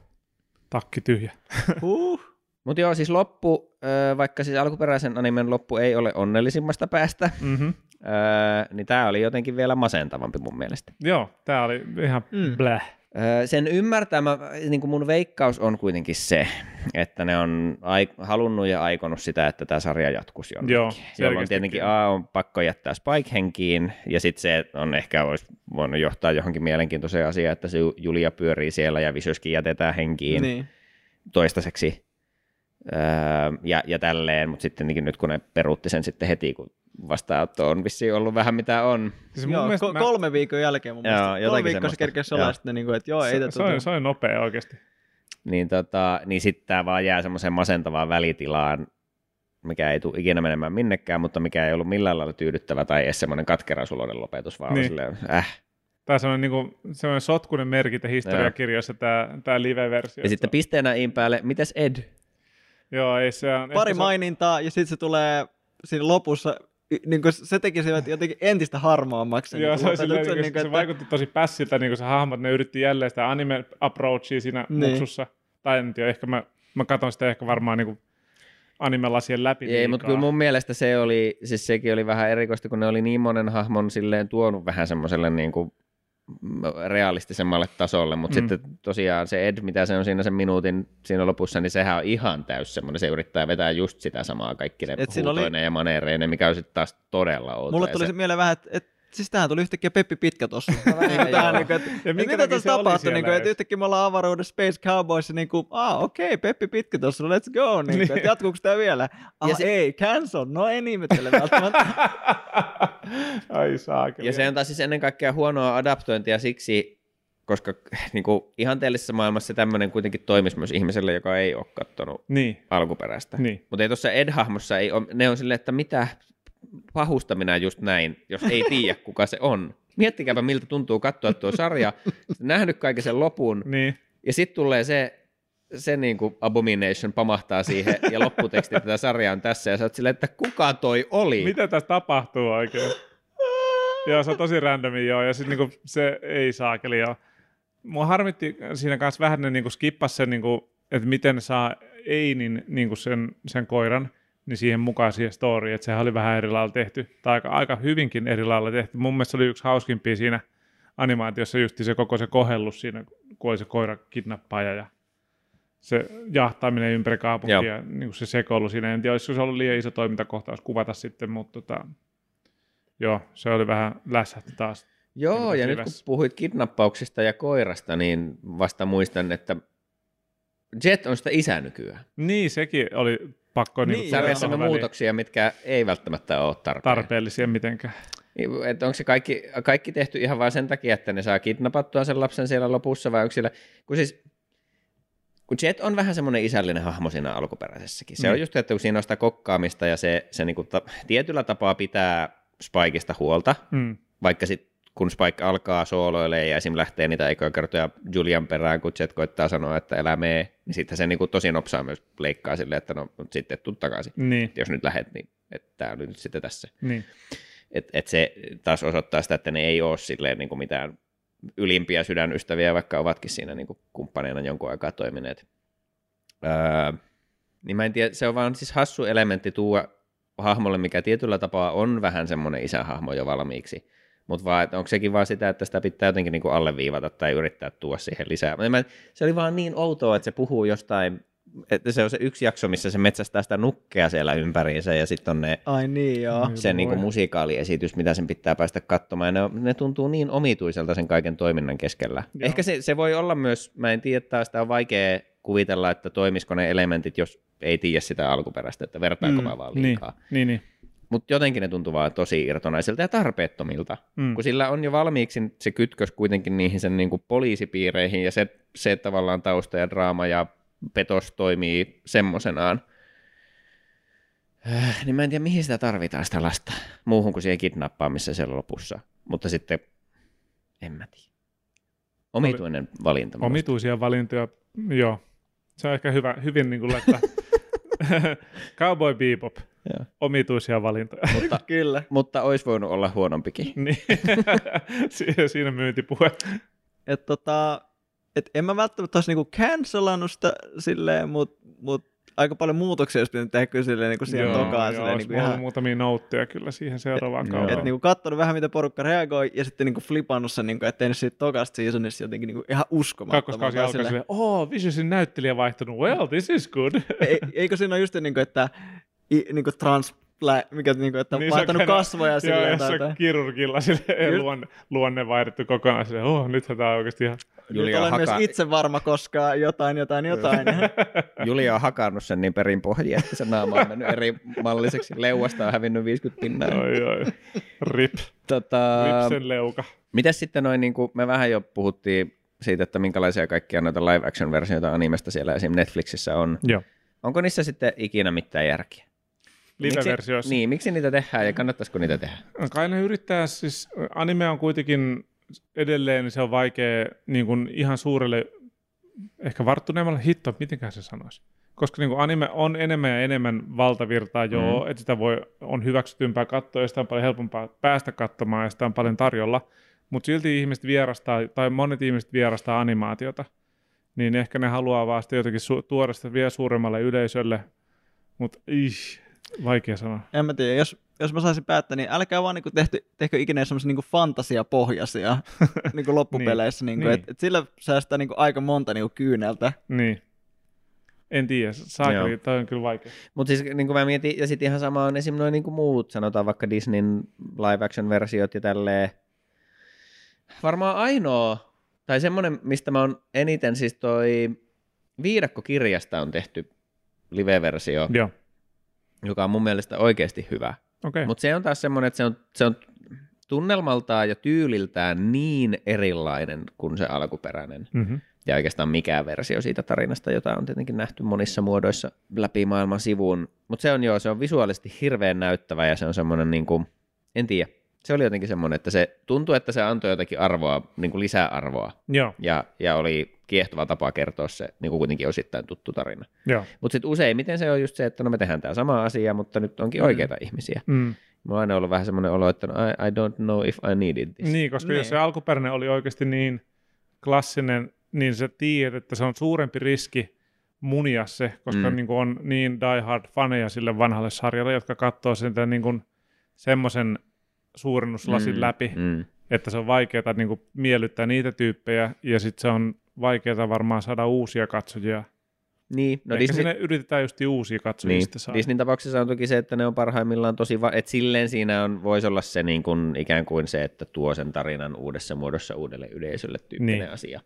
takki tyhjä. Puh. Mutta joo, siis loppu, vaikka siis alkuperäisen animen loppu ei ole onnellisimmasta päästä, mm-hmm. niin tämä oli jotenkin vielä masentavampi mun mielestä. Joo, tämä oli ihan mm. bläh. Sen ymmärtämä, niin kuin mun veikkaus on kuitenkin se, että ne on ai, halunnut ja aikonut sitä, että tämä sarja jatkuisi jonnekin. Joo, Jolloin tietenkin A on pakko jättää Spike henkiin, ja sitten se on ehkä olisi voinut johtaa johonkin mielenkiintoiseen asiaan, että se Julia pyörii siellä ja Visioskin jätetään henkiin niin. toistaiseksi. Öö, ja, ja tälleen, mutta sitten nyt kun ne peruutti sen sitten heti, kun vastaanotto on vissiin ollut vähän mitä on. Siis joo, ko- mä... kolme viikon jälkeen mun mielestä. Joo, kolme viikkoa se kerkesi olla sitten, niin kuin, että joo, ei se, se, on, se on nopea oikeasti. Niin, tota, niin sitten tämä vaan jää semmoiseen masentavaan välitilaan, mikä ei tule ikinä menemään minnekään, mutta mikä ei ollut millään lailla tyydyttävä tai edes semmoinen katkerasuloinen lopetus, vaan niin. silleen, äh. Tämä on semmoinen, niin kuin, semmoinen sotkunen merkintä historiakirjoissa, tämä, tämä live-versio. Ja sitten pisteenä in päälle, mites Ed? Joo, ei se on... Pari mainintaa, ja sitten se tulee siinä lopussa niin kuin se teki se jotenkin entistä harmaammaksi. Joo, niin se, silleen, niin, niin, se että... vaikutti tosi pässiltä, niin kuin se hahmot, ne yritti jälleen sitä anime approachia siinä niin. muksussa. Tai en tiedä, ehkä mä, mä katson sitä ehkä varmaan niin kuin animelasien läpi. Ei, liikaa. mutta kyllä mun mielestä se oli, siis sekin oli vähän erikoista, kun ne oli niin monen hahmon silleen tuonut vähän semmoiselle niin kuin realistisemmalle tasolle, mutta mm. sitten tosiaan se Ed, mitä se on siinä sen minuutin siinä lopussa, niin sehän on ihan täys semmoinen, se yrittää vetää just sitä samaa kaikki ne huutoinen oli... ja maneereinen, mikä on sitten taas todella outo. Mulle tuli se mieleen vähän, että, että siis tähän tuli yhtäkkiä Peppi Pitkä tossa. niin, tähän, niin kuin, että, ja mitä tässä tapahtui, niin kuin, että yhtäkkiä me ollaan avaruudessa Space Cowboys, niin kuin, ah okei, okay, Peppi Pitkä tossa, let's go, niin, niin. että jatkuuko tämä vielä? Ah ja se... ei, cancel, no ei ihmettele välttämättä. Ai saakeli. Ja se on taas siis ennen kaikkea huonoa adaptointia siksi, koska niin kuin, ihanteellisessa maailmassa tämmöinen kuitenkin toimisi myös ihmiselle, joka ei ole katsonut niin. alkuperäistä. Niin. Mutta ei tuossa Ed-hahmossa, ei ole, ne on silleen, että mitä pahusta minä just näin, jos ei tiedä, kuka se on. Miettikääpä, miltä tuntuu katsoa tuo sarja, nähnyt kaiken sen lopun, niin. ja sitten tulee se, se niin kuin Abomination pamahtaa siihen, ja lopputeksti tätä sarjaa on tässä, ja sä oot silleen, että kuka toi oli? Mitä tässä tapahtuu oikein? joo, se on tosi randomi, joo, ja sitten niin se ei saakeli, joo. Mua harmitti siinä kanssa vähän ne niin skippas sen, niin kuin, että miten saa Einin niin kuin sen, sen koiran, niin siihen mukaan siihen story, että sehän oli vähän eri lailla tehty, tai aika, aika hyvinkin eri lailla tehty. Mun mielestä se oli yksi hauskimpia siinä animaatiossa just se koko se kohellus siinä, kun oli se koira kidnappaaja ja se jahtaaminen ympäri kaupunkia, ja niin se sekoilu siinä. En tiedä, olisiko se ollut liian iso toimintakohtaus kuvata sitten, mutta tota, joo, se oli vähän lässähti taas. Joo, ja nyt kun puhuit kidnappauksista ja koirasta, niin vasta muistan, että Jet on sitä isä nykyään. Niin, sekin oli pakko niin, niin sarjassa on muutoksia, mitkä ei välttämättä ole tarpeen. tarpeellisia mitenkään. Niin, että onko se kaikki, kaikki tehty ihan vain sen takia, että ne saa kidnappattua sen lapsen siellä lopussa, vai onko siellä, kun siis kun Jet on vähän semmoinen isällinen hahmo siinä alkuperäisessäkin. Se mm. on just, että kun siinä on sitä kokkaamista ja se, se niinku ta, tietyllä tapaa pitää Spikeista huolta, mm. vaikka sitten kun Spike alkaa sooloilemaan ja esim. lähtee niitä ekoja kertoja Julian perään, kun Jet koittaa sanoa, että elää mee, niin sitten se niin kuin tosi nopsaa myös leikkaa silleen, että no sitten tuu takaisin. Niin. Jos nyt lähet, niin että tämä on nyt sitten tässä. Niin. Et, et se taas osoittaa sitä, että ne ei ole silleen niin kuin mitään ylimpiä sydänystäviä, vaikka ovatkin siinä niin kuin kumppaneina jonkun aikaa toimineet. Öö, niin mä en tiedä, se on vaan siis hassu elementti tuua hahmolle, mikä tietyllä tapaa on vähän semmoinen isähahmo jo valmiiksi mutta vaan, onko sekin vaan sitä, että sitä pitää jotenkin niin kuin alleviivata tai yrittää tuoda siihen lisää. Mä, se oli vaan niin outoa, että se puhuu jostain, että se on se yksi jakso, missä se metsästää sitä nukkea siellä ympäriinsä ja sitten on ne, Ai niin, joo. se niin kuin musikaaliesitys, mitä sen pitää päästä katsomaan. Ja ne, ne tuntuu niin omituiselta sen kaiken toiminnan keskellä. Joo. Ehkä se, se voi olla myös, mä en tiedä, että sitä on vaikea kuvitella, että toimisiko ne elementit, jos ei tiedä sitä alkuperäistä, että vertaanko mm, mä vaan liikaa. Niin, niin, niin mutta jotenkin ne tuntuu vaan tosi irtonaisilta ja tarpeettomilta, mm. kun sillä on jo valmiiksi se kytkös kuitenkin niihin sen niin kuin poliisipiireihin ja se, se tavallaan tausta ja draama ja petos toimii semmoisenaan. Äh, niin mä en tiedä, mihin sitä tarvitaan sitä lasta, muuhun kuin siihen kidnappaamisessa siellä lopussa. Mutta sitten, en mä tiedä. Omituinen valinta. Omituisia valintoja, joo. Se on ehkä hyvä, hyvin niin kuin laittaa Cowboy Bebop. Joo. Omituisia valintoja. Mutta, Kyllä. Mutta olisi voinut olla huonompikin. niin. Siinä myyntipuhe. Et tota, et en mä välttämättä olisi niinku cancelannut sitä silleen, mutta mut aika paljon muutoksia olisi pitänyt tehdä kyllä silleen niinku siihen joo, tokaan. Joo, silleen, niinku ihan... muutamia noutteja kyllä siihen seuraavaan kauteen. Että niinku katsonut vähän, miten porukka reagoi, ja sitten niinku flipannut sen, niinku, että tehnyt siitä tokasta seasonista jotenkin niinku ihan uskomattomaa. Kakkoskausi alkaa silleen, oh, Visionsin näyttelijä vaihtunut, well, this is good. E, eikö siinä ole just niin kuin, että i, niin kuin trans lä- mikä, niinku, että on niin vaihtanut käydä, kasvoja silleen. Joo, jos kirurgilla sille luonne, luonne vaihdettu kokonaan silleen, oh, nythän tämä on oikeasti ihan... Julia olen haka... myös itse varma, koska jotain, jotain, jotain. Julia on hakannut sen niin perinpohjia, että se naama on mennyt eri malliseksi. Leuasta on hävinnyt 50 pinnaa. Oi, oi. Rip. Tota, Rip sen leuka. Mitäs sitten noin, niin kuin me vähän jo puhuttiin siitä, että minkälaisia kaikkia noita live action versioita animesta siellä esim. Netflixissä on. Joo. Onko niissä sitten ikinä mitään järkeä? Live-versioissa. Niin, miksi niitä tehdään ja kannattaisiko niitä tehdä? Kai ne yrittää, siis anime on kuitenkin edelleen, niin se on vaikea niin kuin ihan suurelle, ehkä varttuneemmalle hitto, mitenkään se sanoisi. Koska niin kuin anime on enemmän ja enemmän valtavirtaa jo, mm. että sitä voi, on hyväksytympää katsoa ja sitä on paljon helpompaa päästä katsomaan ja sitä on paljon tarjolla. Mutta silti ihmiset vierastaa, tai monet ihmiset vierastaa animaatiota. Niin ehkä ne haluaa vaan sitä jotenkin su- tuoda sitä vielä suuremmalle yleisölle. Mutta vaikea sanoa. En mä tiedä, jos, jos mä saisin päättää, niin älkää vaan niin tehty, tehkö ikinä semmoisia niin fantasiapohjaisia niin loppupeleissä. niin, niin. Että et sillä säästää niin aika monta niin kyyneltä. Niin. En tiedä, saakeli, toi on kyllä vaikea. Mutta siis niin kuin mä mietin, ja sitten ihan sama on esimerkiksi noin niin muut, sanotaan vaikka Disneyn live action versiot ja tälleen, varmaan ainoa, tai semmoinen, mistä mä oon eniten, siis toi viidakkokirjasta on tehty live-versio, Joo. Joka on mun mielestä oikeasti hyvä. Okay. Mutta se on taas semmoinen, että se on, se on tunnelmaltaan ja tyyliltään niin erilainen kuin se alkuperäinen. Mm-hmm. Ja oikeastaan mikään versio siitä tarinasta, jota on tietenkin nähty monissa muodoissa läpi maailman sivuun. Mutta se on joo, se on visuaalisesti hirveän näyttävä ja se on semmoinen, niin kuin, en tiedä, se oli jotenkin semmoinen, että se tuntui, että se antoi jotakin arvoa, niin kuin lisää arvoa. Joo. Ja, ja oli kiehtova tapa kertoa se niin kuin kuitenkin osittain tuttu tarina. Joo. Mutta sitten useimmiten se on just se, että no me tehdään tämä sama asia, mutta nyt onkin mm. oikeita ihmisiä. Mm. Mulla on aina ollut vähän semmoinen olo, että no, I, I don't know if I needed this. Niin, koska niin. jos se alkuperäinen oli oikeasti niin klassinen, niin sä tiedät, että se on suurempi riski munia se, koska mm. niin kuin on niin die hard faneja sille vanhalle sarjalle, jotka katsoo sitä niin semmoisen suurennuslasin mm, läpi, mm. että se on vaikeaa niin kuin, miellyttää niitä tyyppejä, ja sitten se on vaikeaa varmaan saada uusia katsojia. Niin, no Ehkä Disney... sinne yritetään just uusia katsojia niin. saada. Disneyn tapauksessa on toki se, että ne on parhaimmillaan tosi, va- että silleen siinä on, voisi olla se niin kuin, ikään kuin se, että tuo sen tarinan uudessa muodossa uudelle yleisölle tyyppinen niin. asia.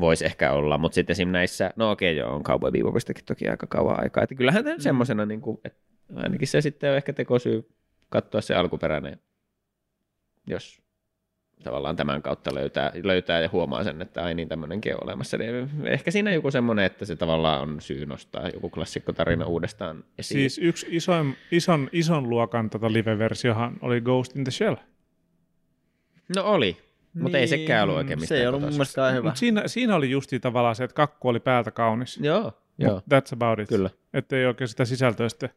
Voisi ehkä olla, mutta sitten esimerkiksi näissä, no okei joo, on Cowboy Bebopistakin toki aika kauan aikaa, että kyllähän tämä mm. semmoisena, niin kuin, että ainakin se sitten on ehkä tekosyy katsoa se alkuperäinen, jos tavallaan tämän kautta löytää, löytää ja huomaa sen, että ai niin tämmöinenkin on olemassa. Niin ehkä siinä joku semmoinen, että se tavallaan on syy nostaa joku klassikkotarina uudestaan esiin. Siis yksi ison, ison, ison luokan tota live-versiohan oli Ghost in the Shell. No oli, mutta niin, ei sekään ollut oikein Se ei ollut mun mielestä hyvä. Mut siinä, siinä oli justi tavallaan se, että kakku oli päältä kaunis. Joo, joo. That's about it. Kyllä. Että ei oikein sitä sisältöä sitten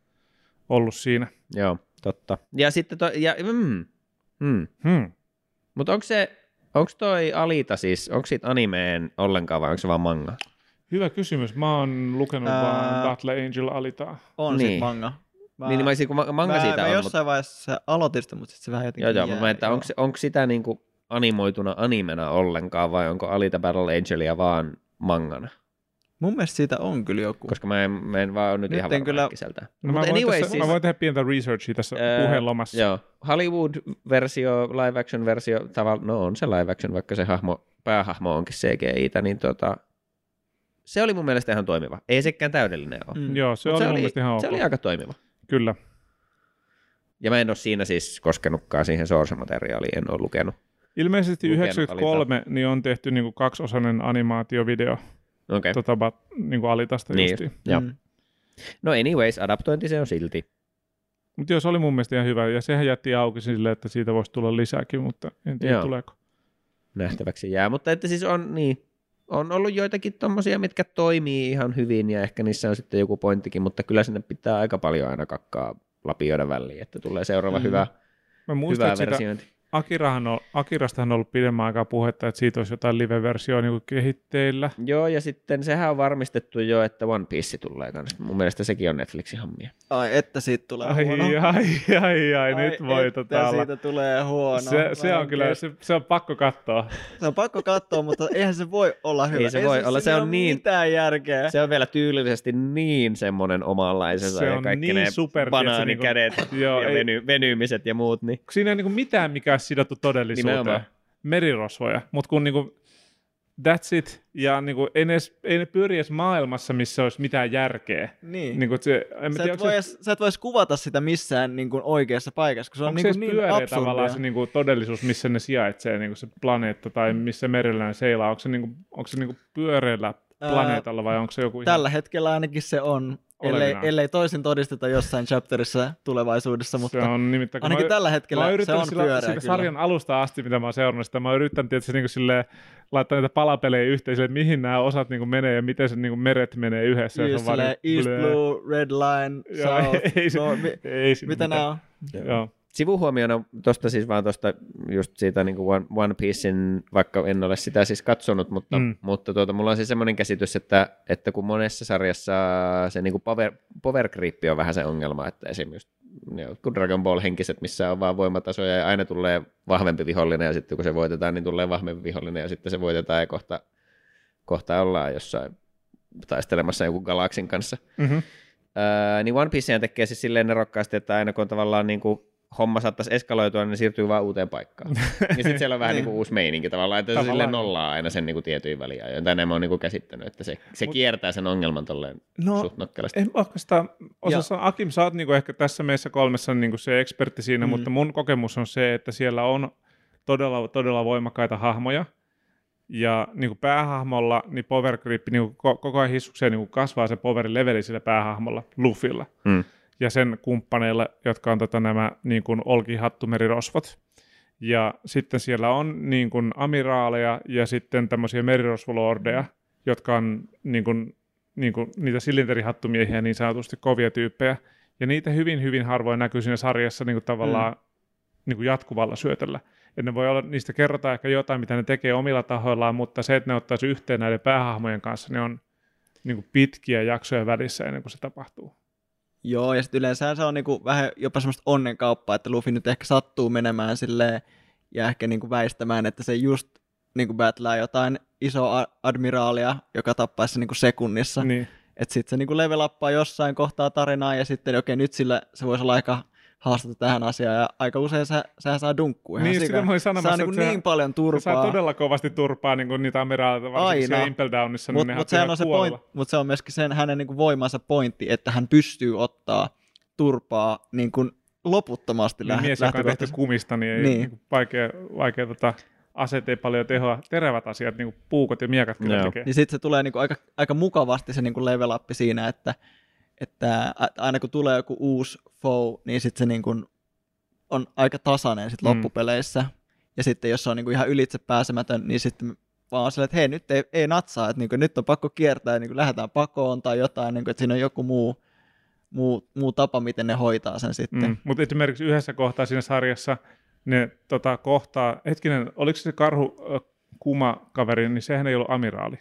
ollut siinä. Joo. Totta. Ja sitten toi, ja, mm, mm. Hmm. Mutta onko se, onko toi Alita siis, onko siitä animeen ollenkaan vai onko se vaan manga? Hyvä kysymys. Mä oon lukenut Ää... vaan Battle Angel Alitaa. On niin. manga. Mä, niin, niin mä olisin, kun manga mä, siitä mä on. jossain mutta... vaiheessa aloitin sitä, mutta sitten se vähän jotenkin Joo, joo, jää, mä että onko, onko sitä niinku animoituna animena ollenkaan vai onko Alita Battle Angelia vaan mangana? Mun mielestä siitä on kyllä joku. Koska mä en, mä en vaan ole nyt, nyt ihan varma kyllä... äkkiseltä. No, mä, voin anyway, tässä, siis... mä voin tehdä pientä researchia tässä öö, puheen lomassa. Joo. Hollywood-versio, live-action-versio, tavalla, no on se live-action, vaikka se hahmo, päähahmo onkin CGI-tä, niin tota, se oli mun mielestä ihan toimiva. Ei sekään täydellinen ole. Mm. Joo, se oli, se oli mun mielestä ihan ok. Se oli aika toimiva. Kyllä. Ja mä en ole siinä siis koskenutkaan siihen source-materiaaliin, en ole lukenut. Ilmeisesti lukenut 93 alita. niin on tehty niinku kaksiosainen animaatiovideo Okay. Tota, bat, niin kuin alitasta niin, justiin. Mm. No anyways, adaptointi se on silti. Mutta jos oli mun mielestä ihan hyvä, ja sehän jätti auki sille, että siitä voisi tulla lisääkin, mutta en tiedä Joo. tuleeko. Nähtäväksi jää, mutta että siis on niin, on ollut joitakin tommosia, mitkä toimii ihan hyvin, ja ehkä niissä on sitten joku pointtikin, mutta kyllä sinne pitää aika paljon aina kakkaa lapioida väliin, että tulee seuraava mm. hyvä, Mä muistan, hyvä versiointi. Sitä, Akirahan on, Akirastahan on ollut pidemmän aikaa puhetta, että siitä olisi jotain live-versioa niin kehitteillä. Joo, ja sitten sehän on varmistettu jo, että One Piece tulee kanssa. Mun mielestä sekin on Netflixin hommia. Ai, että siitä tulee ai, huono. Ai, ai, ai, ai nyt voi että tota olla. siitä tulee huono. Se, se on kyllä, se, se, on pakko katsoa. Se on pakko katsoa, mutta eihän se voi olla hyvä. Ei se voi se, olla, se on niin... mitään järkeä. Se on vielä tyylisesti niin semmoinen omanlaisensa se ja on kaikki niin ne super, banaanikädet niinku, joo, ja ei, veny, venyymiset ja muut. Niin. Siinä ei niinku mitään, mikä sidottu todellisuuteen. Nimenomaan. Merirosvoja, mutta kun niinku, that's it, ja niinku, ei, ne, ei ne pyöri edes maailmassa, missä olisi mitään järkeä. Niin. Niinku, se, en sä, tiedä, et voi edes, sä et vois kuvata sitä missään niinku, oikeassa paikassa, kun se on niinku se niin absurdia. tavallaan se niinku, todellisuus, missä ne sijaitsee, niinku se planeetta tai missä merillä ne seilaa, onko se, niinku, onko se niinku pyöreällä planeetalla vai onko se joku Tällä ihan... hetkellä ainakin se on, ellei, ellei toisin todisteta jossain chapterissa tulevaisuudessa, mutta se on nimittäin, ainakin mä, tällä hetkellä mä se on sillä, pyöreä sillä sarjan alusta asti, mitä mä oon seurannut sitä, mä oon yrittänyt tietysti niin silleen, laittaa niitä palapelejä yhteen, silleen, mihin nämä osat niin menee ja miten se niin meret menee yhdessä. Just se on vaan niin, East bleh. Blue, Red Line, Joo, South, ei, se, no, mi, ei mitä nämä on? Joo. Sivuhuomiona tuosta siis vaan tuosta just siitä niin kuin One, One Piecein, vaikka en ole sitä siis katsonut, mutta, mm. mutta tuota, mulla on siis semmoinen käsitys, että, että kun monessa sarjassa se niin kuin power, power creep on vähän se ongelma, että esimerkiksi jotkut Dragon Ball henkiset, missä on vaan voimatasoja ja aina tulee vahvempi vihollinen ja sitten kun se voitetaan, niin tulee vahvempi vihollinen ja sitten se voitetaan ja kohta, kohta ollaan jossain taistelemassa joku galaksin kanssa. Mm-hmm. Öö, niin One Piece tekee siis silleen nerokkaasti, että aina kun on tavallaan niin kuin homma saattaisi eskaloitua, niin ne siirtyy vaan uuteen paikkaan. ja sitten siellä on vähän niin kuin uusi meininki tavallaan, että tavallaan. se sille nollaa aina sen niin kuin tietyin väliajoin. Tai mä oon niin kuin käsittänyt, että se, se Mut, kiertää sen ongelman tolleen no, suht nokkelasti. En oikeastaan osassa, ja. Akim, sä oot niin kuin ehkä tässä meissä kolmessa niin kuin se ekspertti siinä, mm. mutta mun kokemus on se, että siellä on todella, todella voimakkaita hahmoja, ja niin kuin päähahmolla, niin power creep, niin kuin koko ajan hissukseen niin kuin kasvaa se power leveli sillä päähahmolla, Luffilla. Mm ja sen kumppaneille, jotka on tota, nämä niin kuin olkihattumerirosvot. Ja sitten siellä on niin kuin amiraaleja ja sitten tämmöisiä merirosvolordeja, jotka on niin kuin, niin kuin, niitä silinterihattumiehiä niin sanotusti kovia tyyppejä. Ja niitä hyvin, hyvin harvoin näkyy siinä sarjassa niin kuin tavallaan mm. niin kuin jatkuvalla syötöllä. Et ne voi olla, niistä kerrotaan ehkä jotain, mitä ne tekee omilla tahoillaan, mutta se, että ne ottaisi yhteen näiden päähahmojen kanssa, ne on niin kuin pitkiä jaksoja välissä ennen kuin se tapahtuu. Joo, ja sitten yleensä se on niinku vähän jopa semmoista onnenkauppaa, että Luffy nyt ehkä sattuu menemään silleen ja ehkä niinku väistämään, että se just niinku battlaa jotain isoa admiraalia, joka tappaisi niinku sekunnissa. Niin. Että sitten se niinku level uppaa jossain kohtaa tarinaa ja sitten okei, nyt sillä se voisi olla aika haastetta tähän asiaan, ja aika usein sä, sä saa dunkkua ihan niin, sitä mä sanomassa, saa niin, niin paljon turpaa. Se saa todella kovasti turpaa niin kuin niitä amiraaleita, varsinkin Aina. Impel Downissa, niin mut, sehän on se point, Mutta se on myöskin sen hänen niin kuin voimansa pointti, että hän pystyy ottaa turpaa niin kuin loputtomasti niin, mies, joka on tehty kumista, niin ei niin. Niin vaikea, vaikea tota, aseet ei paljon tehoa. Terävät asiat, niin kuin puukot ja miekat kyllä no. tekee. Niin sitten se tulee niin kuin aika, aika mukavasti se niin kuin level up siinä, että että aina kun tulee joku uusi foe, niin sitten se niin kuin on aika tasainen sit mm. loppupeleissä. Ja sitten jos se on niin kuin ihan ylitse pääsemätön, niin sitten vaan sille, että hei, nyt ei, ei natsaa, että niin kuin, nyt on pakko kiertää, niin kuin lähdetään pakoon tai jotain, niin kuin, että siinä on joku muu, muu, muu tapa, miten ne hoitaa sen sitten. Mm. Mutta esimerkiksi yhdessä kohtaa siinä sarjassa ne tota, kohtaa, hetkinen, oliko se karhu kuma kaveri, niin sehän ei ollut amiraali.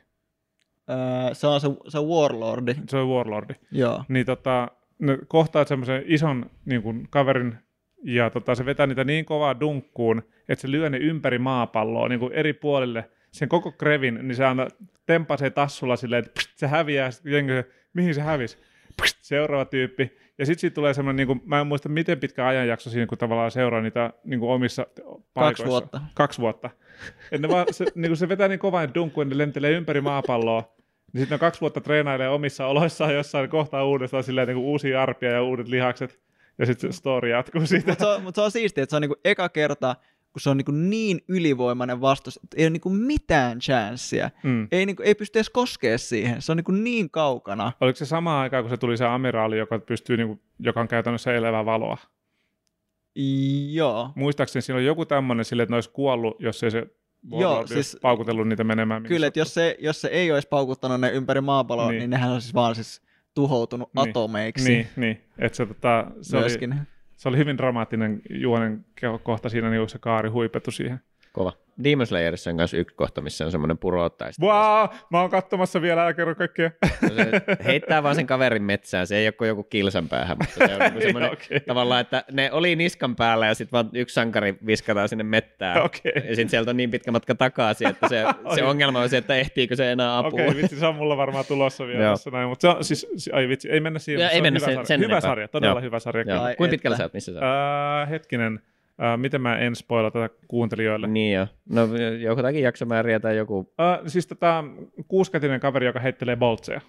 Öö, se on se, se Warlordi. Se on Warlordi. Joo. Niin tota, ne kohtaat semmoisen ison niin kuin, kaverin, ja tota, se vetää niitä niin kovaa dunkkuun, että se lyö ne ympäri maapalloa niin kuin eri puolille. Sen koko krevin, niin se aina tempasee tassulla silleen, että pst, se häviää, jengi, mihin se hävisi? Pst, seuraava tyyppi. Ja sitten siitä tulee semmoinen, niin kuin, mä en muista miten pitkä ajanjakso siinä, kun tavallaan seuraa niitä niin kuin omissa paikoissa. Kaksi vuotta. Kaksi vuotta. Et ne vaan, se, niin kuin se vetää niin kovaa dunkkuun, ne lentelee ympäri maapalloa. Niin sitten on kaksi vuotta treenailee omissa oloissaan jossain kohtaa uudestaan silleen niin kuin uusia arpia ja uudet lihakset. Ja sitten se story jatkuu siitä. Mutta se, mut se on siistiä, että se on niin kuin eka kerta, kun se on niin, niin ylivoimainen vastus, että ei ole niin mitään chanssiä. Mm. Ei, niin kuin, ei pysty edes koskea siihen. Se on niin, niin kaukana. Oliko se sama aika, kun se tuli se amiraali, joka, pystyy, niin kuin, joka on käytännössä elävää valoa? Joo. Muistaakseni siinä on joku tämmöinen sille, että ne olisi kuollut, jos ei se Joo, siis, paukutellut niitä menemään. Kyllä, että jos se, jos se ei olisi paukuttanut ne ympäri maapalloa, niin, niin nehän olisi vaan siis tuhoutunut niin, atomeiksi. Niin, niin. että se, tota, se, oli, Se oli hyvin dramaattinen juonen kohta siinä, niin se kaari huipettu siihen. Kova. Demon Slayerissa on myös yksi kohta, missä on semmoinen purottaista. Wow, mä oon katsomassa vielä, älä kerro kaikkea. No se heittää vaan sen kaverin metsään, se ei ole joku kilsan päähän, mutta se on niin semmoinen okay. tavallaan, että ne oli niskan päällä ja sitten vaan yksi sankari viskataan sinne mettään. Okay. Ja sitten sieltä on niin pitkä matka takaisin, että se, se ongelma on se, että ehtiikö se enää apua. Okei, okay, vitsi, se on mulla varmaan tulossa vielä tässä näin, mutta se on siis, ai vitsi, ei mennä siihen. Ja, ei mennä hyvä sen, sarja. sen Hyvä sarja, todella Joo. hyvä sarja. Kuinka pitkällä sä oot, missä sä oot? Uh, hetkinen, Uh, miten mä en spoila tätä kuuntelijoille? Niin jo. No jotakin jaksomääriä tai joku... Uh, siis tota kuuskatinen kaveri, joka heittelee boltseja.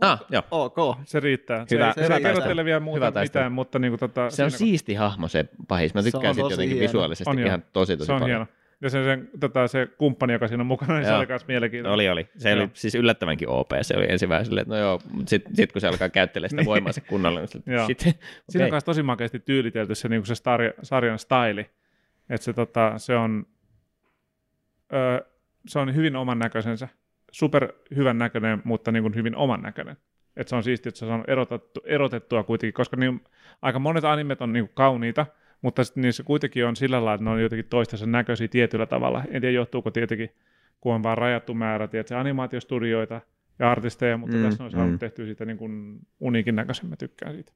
Ah, joo. Ok. Se riittää. Hyvä, se, se, se ei kerro teille vielä muuta hyvä mitään, mutta niin kuin, tota, Se on siisti hahmo se pahis. Mä tykkään siitä jotenkin hieno. visuaalisesti on ihan tosi tosi se on paljon. Hieno. Ja sen, sen, tota, se kumppani, joka siinä on mukana, niin se oli myös mielenkiintoinen. Oli, oli. Se joo. oli siis yllättävänkin OP. Se oli ensin vähän silleen, että no joo, sitten sit kun se alkaa käyttelemään sitä niin. voimaa se kunnolla, niin sitten, sit, okay. Siinä on myös tosi makeasti tyylitelty se, niin se sarja, sarjan staili. Että se, tota, se, on, öö, se on hyvin oman näköisensä, super hyvän näköinen, mutta niin kuin hyvin oman näköinen. Että se on siistiä, että se on erotettu, erotettua kuitenkin, koska niin, aika monet animet on niin kuin kauniita, mutta sitten niissä kuitenkin on sillä lailla, että ne on jotenkin toistensa näköisiä tietyllä tavalla. En tiedä, johtuuko tietenkin, kun on vaan rajattu määrä tiedätkö, animaatiostudioita ja artisteja, mutta mm, tässä on saanut mm. tehtyä siitä niin kuin uniikin näköisen, mä tykkään siitä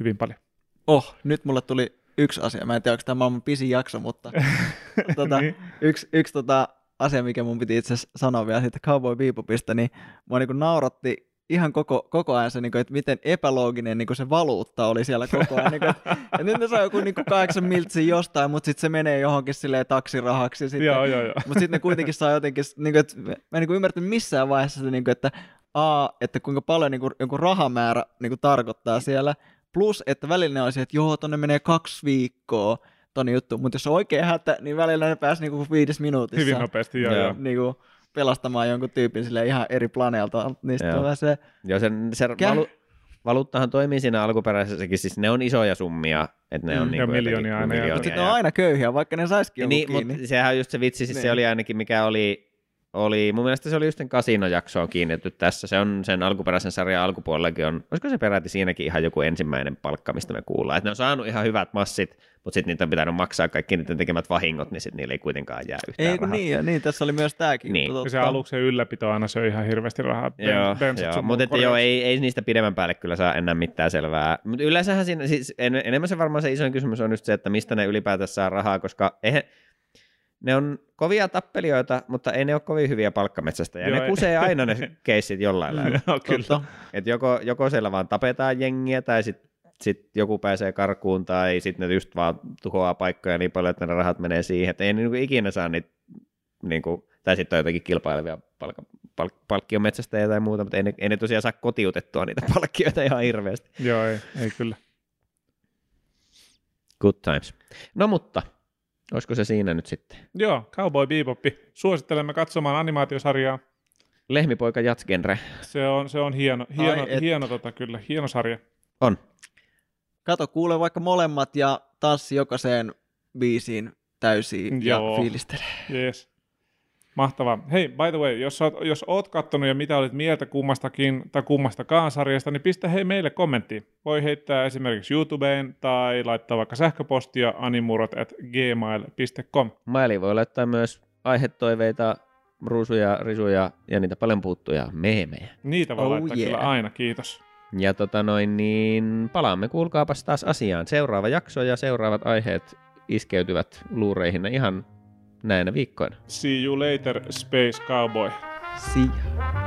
hyvin paljon. Oh, nyt mulle tuli yksi asia. Mä en tiedä, onko tämä maailman pisin jakso, mutta tota, niin. yksi, yksi tota, asia, mikä mun piti itse asiassa sanoa vielä siitä Cowboy Bebopista, niin mua niin nauratti ihan koko, koko ajan se, niin kuin, että miten epälooginen niin kuin se valuutta oli siellä koko ajan. niin kuin, että, että nyt ne saa joku niin kuin kahdeksan miltsiä jostain, mutta sitten se menee johonkin silleen taksirahaksi. Sitten, joo, joo, joo. Mutta sitten ne kuitenkin saa jotenkin, niin kuin, että mä en niin ymmärtänyt missään vaiheessa, se, niin kuin, että A, että kuinka paljon niin kuin, joku rahamäärä niin kuin tarkoittaa siellä, Plus, että välillä ne olisi, että joo, tonne menee kaksi viikkoa tonne juttu, mutta jos on oikein hätä, niin välillä ne pääsi niinku viides minuutissa. Hyvin nopeasti, joo, joo. Niinku, pelastamaan jonkun tyypin sille ihan eri planeelta. Niistä joo. tulee se... Joo, sen, se valu, valuuttahan toimii siinä alkuperäisessäkin, siis ne on isoja summia, että ne on mm, niinku miljoonia aina. Miljoonia. Mutta sitten ne on aina köyhiä, vaikka ne saisikin niin, mutta sehän on just se vitsi, siis niin. se oli ainakin mikä oli oli, mun mielestä se oli just sen kasinojaksoon kiinnitetty tässä. Se on sen alkuperäisen sarjan alkupuolellakin on, olisiko se peräti siinäkin ihan joku ensimmäinen palkka, mistä me kuullaan. Että ne on saanut ihan hyvät massit, mutta sitten niitä on pitänyt maksaa kaikki niiden tekemät vahingot, niin sitten niillä ei kuitenkaan jää yhtään Ei rahaa. niin, ja niin, tässä oli myös tämäkin. Niin. Ja se aluksen ylläpito aina se on ihan hirveästi rahaa. Ben, joo, joo mutta että joo, ei, ei, niistä pidemmän päälle kyllä saa enää mitään selvää. Mutta yleensähän siinä, siis en, enemmän se varmaan se isoin kysymys on just se, että mistä ne ylipäätänsä saa rahaa, koska eihän, ne on kovia tappelijoita, mutta ei ne ole kovin hyviä palkkametsästä. Ja Joo, ne kusee aina ne keissit jollain lailla. Joo, kyllä. Et joko, joko siellä vaan tapetaan jengiä, tai sitten sit joku pääsee karkuun, tai sitten ne just vaan tuhoaa paikkoja niin paljon, että ne rahat menee siihen. Että ei ne niinku ikinä saa niitä, niinku, tai sitten on jotakin kilpailevia palkka, palk, palkkiometsästä tai muuta, mutta ei ne, ei ne tosiaan saa kotiutettua niitä palkkioita ihan hirveästi. Joo, ei, ei kyllä. Good times. No mutta, Olisiko se siinä nyt sitten? Joo, Cowboy Beboppi. Suosittelemme katsomaan animaatiosarjaa. Lehmipoika Jatsgenre. Se on, se on hieno, hieno, Ai, et... hieno tota, kyllä, hieno sarja. On. Kato, kuule vaikka molemmat ja tanssi jokaiseen biisiin täysiin Joo. ja fiilistelee. Yes. Mahtavaa. Hei, by the way, jos oot, jos oot kattonut ja mitä olit mieltä kummastakin tai kummastakaan sarjasta, niin pistä hei meille kommentti. Voi heittää esimerkiksi YouTubeen tai laittaa vaikka sähköpostia animurot at gmail.com. Maili voi laittaa myös aihetoiveita, ruusuja, risuja ja niitä paljon puuttuja meemejä. Niitä voi oh laittaa yeah. kyllä aina, kiitos. Ja tota noin, niin palaamme kuulkaapas taas asiaan. Seuraava jakso ja seuraavat aiheet iskeytyvät luureihin ihan näinä viikkoina. See you later, Space Cowboy. See ya.